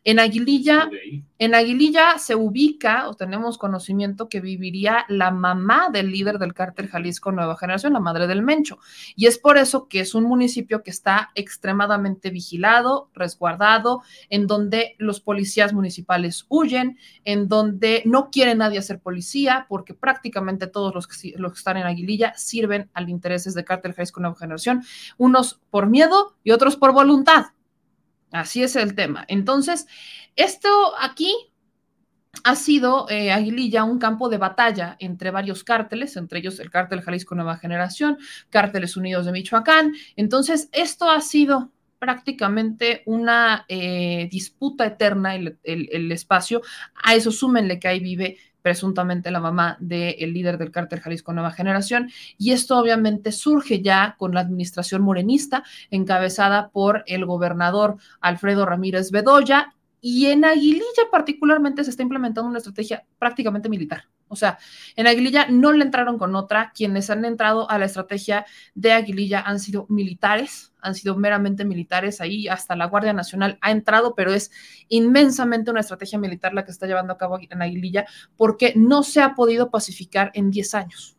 A: En Aguililla, en Aguililla se ubica o tenemos conocimiento que viviría la mamá del líder del cártel Jalisco Nueva Generación, la madre del Mencho. Y es por eso que es un municipio que está extremadamente vigilado, resguardado, en donde los policías municipales huyen, en donde no quiere nadie ser policía, porque prácticamente todos los que, los están en Aguililla sirven al intereses de Cártel Jalisco Nueva Generación, unos por miedo y otros por voluntad. Así es el tema. Entonces, esto aquí ha sido eh, Aguililla un campo de batalla entre varios cárteles, entre ellos el cártel Jalisco Nueva Generación, cárteles unidos de Michoacán. Entonces, esto ha sido prácticamente una eh, disputa eterna el, el, espacio. A eso súmenle que ahí vive presuntamente la mamá del líder del cártel Jalisco Nueva Generación. Y esto obviamente surge ya con la administración morenista, encabezada por el gobernador Alfredo Ramírez Bedoya. Y en Aguililla particularmente se está implementando una estrategia prácticamente militar. O sea, en Aguililla no le entraron con otra. Quienes han entrado a la estrategia de Aguililla han sido militares, han sido meramente militares. Ahí hasta la Guardia Nacional ha entrado, pero es inmensamente una estrategia militar la que está llevando a cabo en Aguililla porque no se ha podido pacificar en 10 años.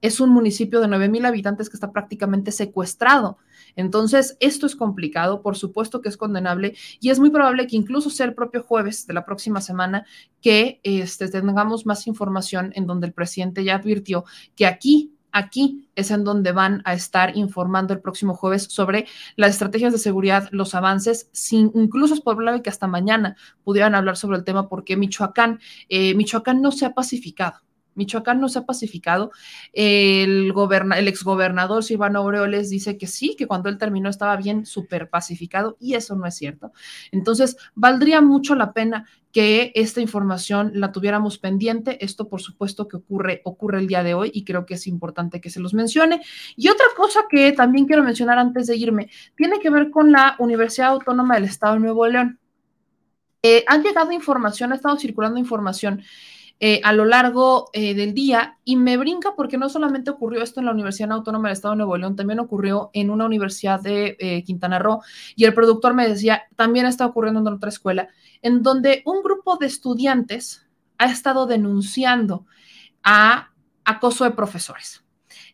A: Es un municipio de 9 mil habitantes que está prácticamente secuestrado entonces, esto es complicado, por supuesto que es condenable y es muy probable que incluso sea el propio jueves de la próxima semana que este, tengamos más información en donde el presidente ya advirtió que aquí aquí es en donde van a estar informando el próximo jueves sobre las estrategias de seguridad, los avances, sin, incluso es probable que hasta mañana pudieran hablar sobre el tema porque Michoacán, eh, Michoacán no se ha pacificado. Michoacán no se ha pacificado. El, goberna, el exgobernador Silvano Aureoles dice que sí, que cuando él terminó estaba bien súper pacificado y eso no es cierto. Entonces, valdría mucho la pena que esta información la tuviéramos pendiente. Esto, por supuesto, que ocurre, ocurre el día de hoy y creo que es importante que se los mencione. Y otra cosa que también quiero mencionar antes de irme, tiene que ver con la Universidad Autónoma del Estado de Nuevo León. Eh, han llegado información, ha estado circulando información eh, a lo largo eh, del día y me brinca porque no solamente ocurrió esto en la Universidad Autónoma del Estado de Nuevo León, también ocurrió en una universidad de eh, Quintana Roo y el productor me decía, también está ocurriendo en otra escuela, en donde un grupo de estudiantes ha estado denunciando a acoso de profesores.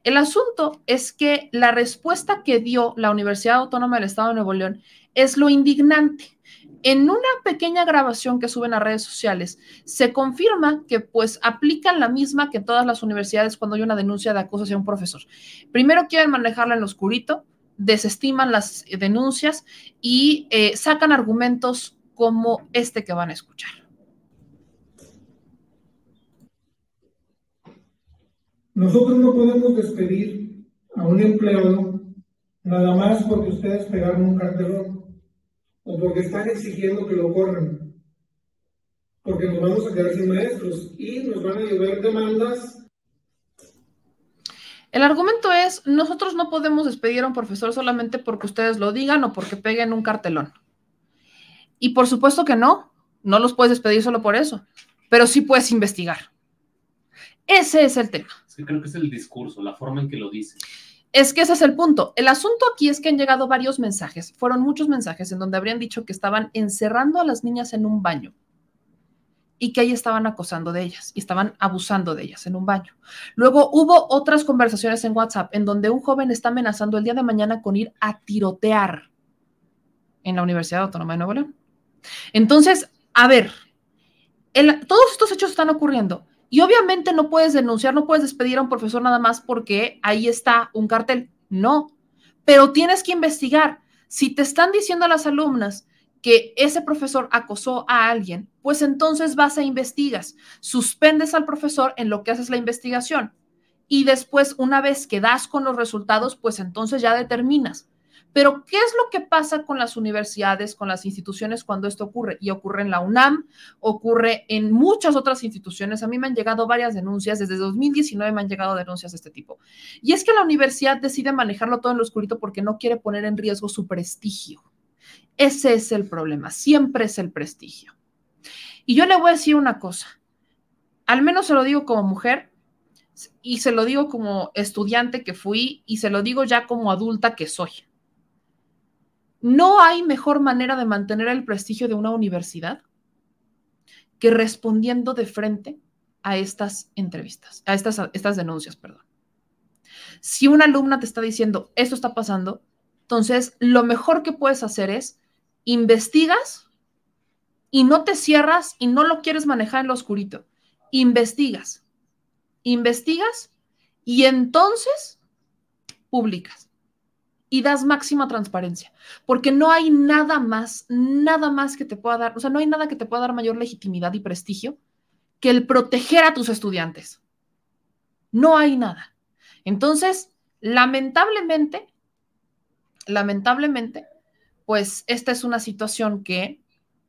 A: El asunto es que la respuesta que dio la Universidad Autónoma del Estado de Nuevo León es lo indignante en una pequeña grabación que suben a redes sociales, se confirma que pues aplican la misma que todas las universidades cuando hay una denuncia de acoso hacia un profesor. Primero quieren manejarla en lo oscurito, desestiman las denuncias y eh, sacan argumentos como este que van a escuchar.
L: Nosotros no podemos despedir a un empleado nada más porque ustedes pegaron un cartelón o porque están exigiendo que lo corran. Porque nos vamos a quedar sin maestros y nos van a llover demandas.
A: El argumento es, nosotros no podemos despedir a un profesor solamente porque ustedes lo digan o porque peguen un cartelón. Y por supuesto que no, no los puedes despedir solo por eso, pero sí puedes investigar. Ese es el tema.
C: Sí, creo que es el discurso, la forma en que lo dice.
A: Es que ese es el punto. El asunto aquí es que han llegado varios mensajes, fueron muchos mensajes en donde habrían dicho que estaban encerrando a las niñas en un baño y que ahí estaban acosando de ellas y estaban abusando de ellas en un baño. Luego hubo otras conversaciones en WhatsApp en donde un joven está amenazando el día de mañana con ir a tirotear en la Universidad Autónoma de Nuevo León. Entonces, a ver, todos estos hechos están ocurriendo y obviamente no puedes denunciar, no puedes despedir a un profesor nada más porque ahí está un cartel. No, pero tienes que investigar. Si te están diciendo a las alumnas que ese profesor acosó a alguien, pues entonces vas a investigas, suspendes al profesor en lo que haces la investigación y después, una vez que das con los resultados, pues entonces ya determinas pero, ¿qué es lo que pasa con las universidades, con las instituciones cuando esto ocurre? Y ocurre en la UNAM, ocurre en muchas otras instituciones. A mí me han llegado varias denuncias, desde 2019 me han llegado denuncias de este tipo. Y es que la universidad decide manejarlo todo en lo oscurito porque no quiere poner en riesgo su prestigio. Ese es el problema, siempre es el prestigio. Y yo le voy a decir una cosa, al menos se lo digo como mujer y se lo digo como estudiante que fui y se lo digo ya como adulta que soy. No hay mejor manera de mantener el prestigio de una universidad que respondiendo de frente a estas entrevistas, a estas, estas denuncias, perdón. Si una alumna te está diciendo, esto está pasando, entonces lo mejor que puedes hacer es investigas y no te cierras y no lo quieres manejar en lo oscurito. Investigas, investigas y entonces publicas y das máxima transparencia, porque no hay nada más, nada más que te pueda dar, o sea, no hay nada que te pueda dar mayor legitimidad y prestigio que el proteger a tus estudiantes. No hay nada. Entonces, lamentablemente, lamentablemente, pues esta es una situación que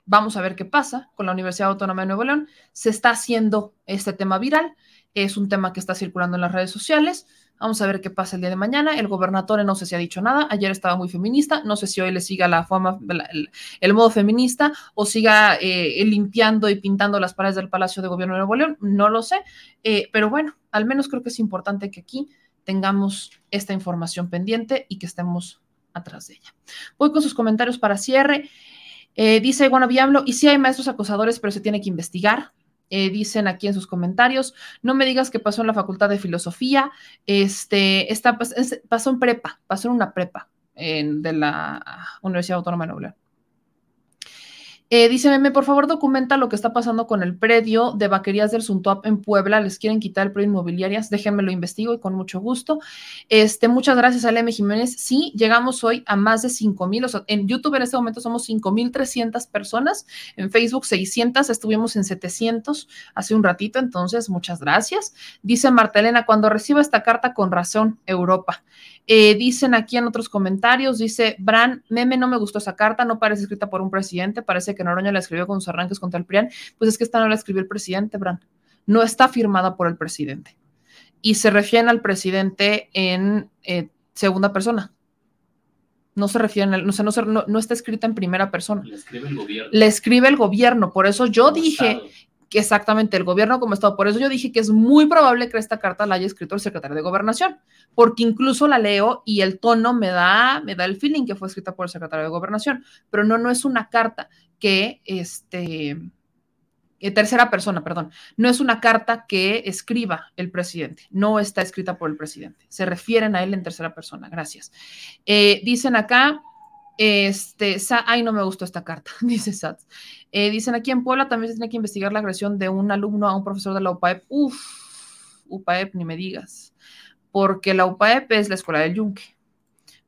A: vamos a ver qué pasa con la Universidad Autónoma de Nuevo León. Se está haciendo este tema viral, es un tema que está circulando en las redes sociales Vamos a ver qué pasa el día de mañana. El gobernador no sé si ha dicho nada. Ayer estaba muy feminista. No sé si hoy le siga la forma, el, modo feminista o siga eh, limpiando y pintando las paredes del Palacio de Gobierno de Nuevo León. No lo sé. Eh, pero bueno, al menos creo que es importante que aquí tengamos esta información pendiente y que estemos atrás de ella. Voy con sus comentarios para cierre. Eh, dice Iguana Viablo, y si hay maestros acosadores, pero se tiene que investigar. Eh, dicen aquí en sus comentarios, no me digas que pasó en la Facultad de Filosofía, este, está, pasó en prepa, pasó en una prepa de la Universidad Autónoma de Nuevo Eh, dice Meme, por favor documenta lo que está pasando con el predio de Vaquerías del Suntuap en Puebla. Les quieren quitar el predio inmobiliarias. Déjenme lo investigo y con mucho gusto. Este, muchas gracias a. Jiménez. Sí, llegamos hoy a más de 5 mil. O sea, en YouTube en este momento somos 5 mil 300 personas. En Facebook 600. Estuvimos en 700 hace un ratito. Entonces, muchas gracias. Dice Martelena, cuando reciba esta carta con razón, Europa. Eh, dicen aquí en otros comentarios, dice Bran, meme, no me gustó esa carta, no parece escrita por un presidente, parece que Noroña la escribió con sus arranques contra el PRIAN. Pues es que esta no la escribió el presidente, Bran. No está firmada por el presidente. Y se refieren al presidente en eh, segunda persona. No se refieren, al, no, no, no, está escrita en primera persona.
C: Le escribe el gobierno.
A: Le escribe el gobierno. Por eso yo dije exactamente el gobierno como Estado. Por eso yo dije que es muy probable que esta carta la haya escrito el secretario de Gobernación, porque incluso la leo y el tono me da, me da el feeling que fue escrita por el secretario de Gobernación, pero no, no es una carta que, este, eh, tercera persona, perdón, no es una carta que escriba el presidente, no está escrita por el presidente, se refieren a él en tercera persona, gracias. Eh, dicen acá, este, ay, no me gustó esta carta, dice Sats. Eh, dicen aquí en Puebla también se tiene que investigar la agresión de un alumno a un profesor de la UPAEP. Uf, UPAEP, ni me digas. Porque la UPAEP es la escuela del Yunque.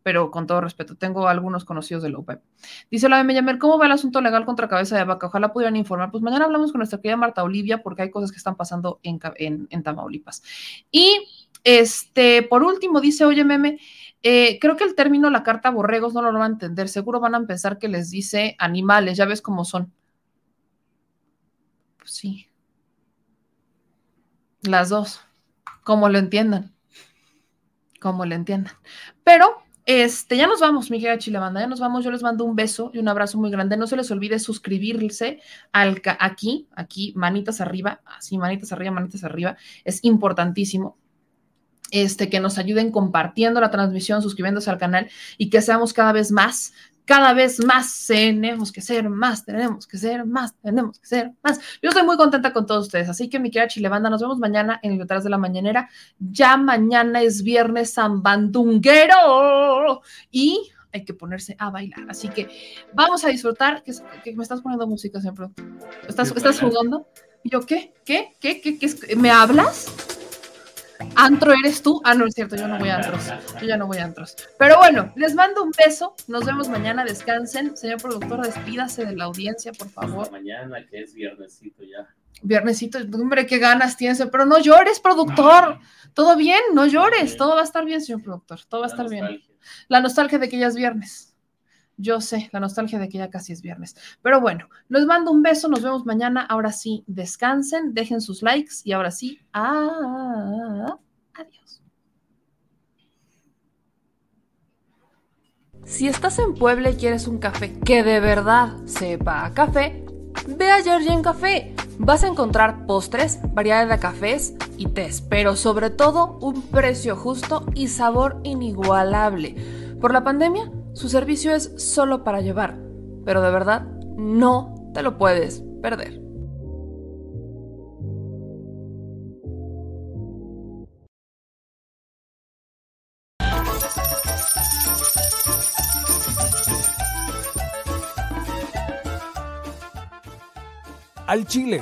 A: Pero con todo respeto, tengo algunos conocidos de la UPAEP. Dice la Yamer, ¿cómo va el asunto legal contra cabeza de vaca? Ojalá pudieran informar. Pues mañana hablamos con nuestra querida Marta Olivia porque hay cosas que están pasando en, en, en Tamaulipas. Y este, por último, dice, oye, meme, eh, creo que el término la carta borregos no lo van a entender. Seguro van a pensar que les dice animales, ya ves cómo son. Pues sí. Las dos, como lo entiendan. Como lo entiendan. Pero, este, ya nos vamos, mi querida Chilebanda, ya nos vamos. Yo les mando un beso y un abrazo muy grande. No se les olvide suscribirse al, aquí, aquí, manitas arriba, así, manitas arriba, manitas arriba. Es importantísimo este, que nos ayuden compartiendo la transmisión, suscribiéndose al canal y que seamos cada vez más, cada vez más, tenemos que ser más, tenemos que ser más, tenemos que ser más. Yo estoy muy contenta con todos ustedes, así que mi querida Chilebanda, nos vemos mañana en el detrás de la mañanera. Ya mañana es viernes zambandunguero y hay que ponerse a bailar. Así que vamos a disfrutar. que, me estás poniendo música siempre. ¿Estás, ¿estás jugando? ¿Y yo qué? ¿Qué? ¿Qué? ¿Qué? ¿Qué? ¿Me hablas? Antro eres tú. Ah, no es cierto, yo no voy a antros. Yo ya no voy a antros. Pero bueno, les mando un beso. Nos vemos mañana. Descansen. Señor productor, despídase de la audiencia, por favor.
C: Mañana, que es viernesito ya.
A: Viernesito, hombre, qué ganas tienes. Pero no llores, productor. Todo bien, no llores. Todo va a estar bien, señor productor. Todo va a estar bien. La nostalgia de que ya es viernes. Yo sé, la nostalgia de que ya casi es viernes. Pero bueno, les mando un beso, nos vemos mañana. Ahora sí, descansen, dejen sus likes y ahora sí, adiós. Si estás en Puebla y quieres un café que de verdad sepa a café, ve a Georgian Café. Vas a encontrar postres, variedad de cafés y tés, pero sobre todo un precio justo y sabor inigualable. Por la pandemia, su servicio es solo para llevar, pero de verdad no te lo puedes perder.
B: Al Chile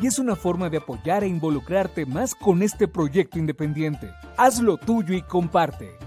B: Y es una forma de apoyar e involucrarte más con este proyecto independiente. Hazlo tuyo y comparte.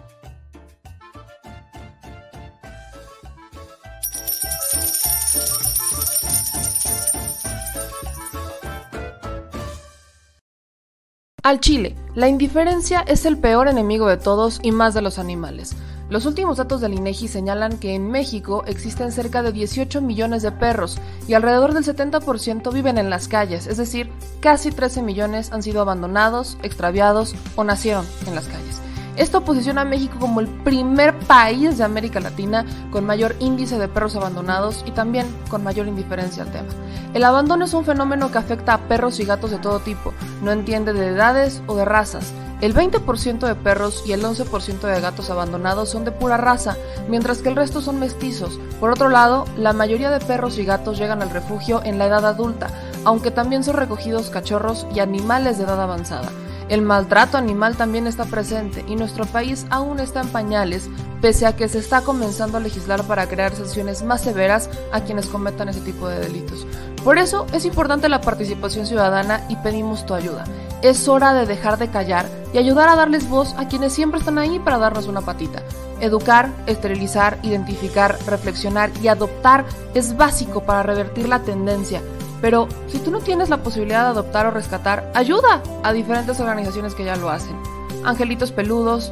A: Al Chile, la indiferencia es el peor enemigo de todos y más de los animales. Los últimos datos del INEGI señalan que en México existen cerca de 18 millones de perros y alrededor del 70% viven en las calles, es decir, casi 13 millones han sido abandonados, extraviados o nacieron en las calles. Esto posiciona a México como el primer país de América Latina con mayor índice de perros abandonados y también con mayor indiferencia al tema. El abandono es un fenómeno que afecta a perros y gatos de todo tipo, no entiende de edades o de razas. El 20% de perros y el 11% de gatos abandonados son de pura raza, mientras que el resto son mestizos. Por otro lado, la mayoría de perros y gatos llegan al refugio en la edad adulta, aunque también son recogidos cachorros y animales de edad avanzada. El maltrato animal también está presente y nuestro país aún está en pañales, pese a que se está comenzando a legislar para crear sanciones más severas a quienes cometan ese tipo de delitos. Por eso es importante la participación ciudadana y pedimos tu ayuda. Es hora de dejar de callar y ayudar a darles voz a quienes siempre están ahí para darnos una patita. Educar, esterilizar, identificar, reflexionar y adoptar es básico para revertir la tendencia pero si tú no tienes la posibilidad de adoptar o rescatar, ayuda a diferentes organizaciones que ya lo hacen. Angelitos peludos.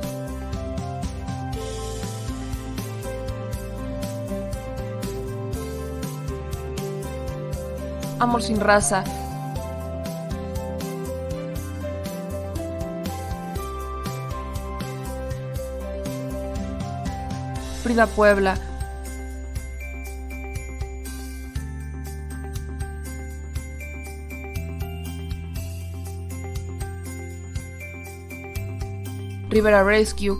A: Amor sin raza. Puebla. Rivera Rescue,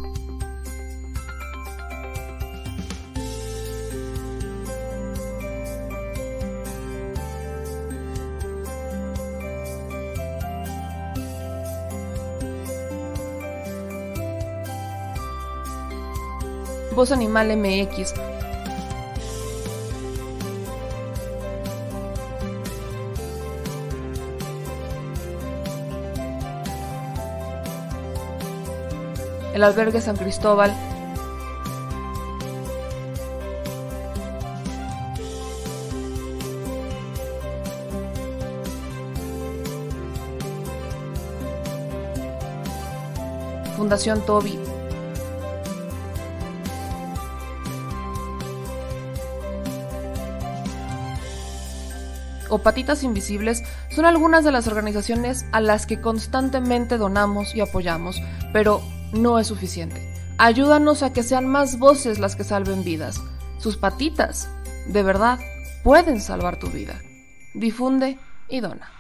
A: Voz Animal MX, el albergue San Cristóbal, Fundación Toby. O Patitas Invisibles son algunas de las organizaciones a las que constantemente donamos y apoyamos, pero no es suficiente. Ayúdanos a que sean más voces las que salven vidas. Sus patitas, de verdad, pueden salvar tu vida. Difunde y dona.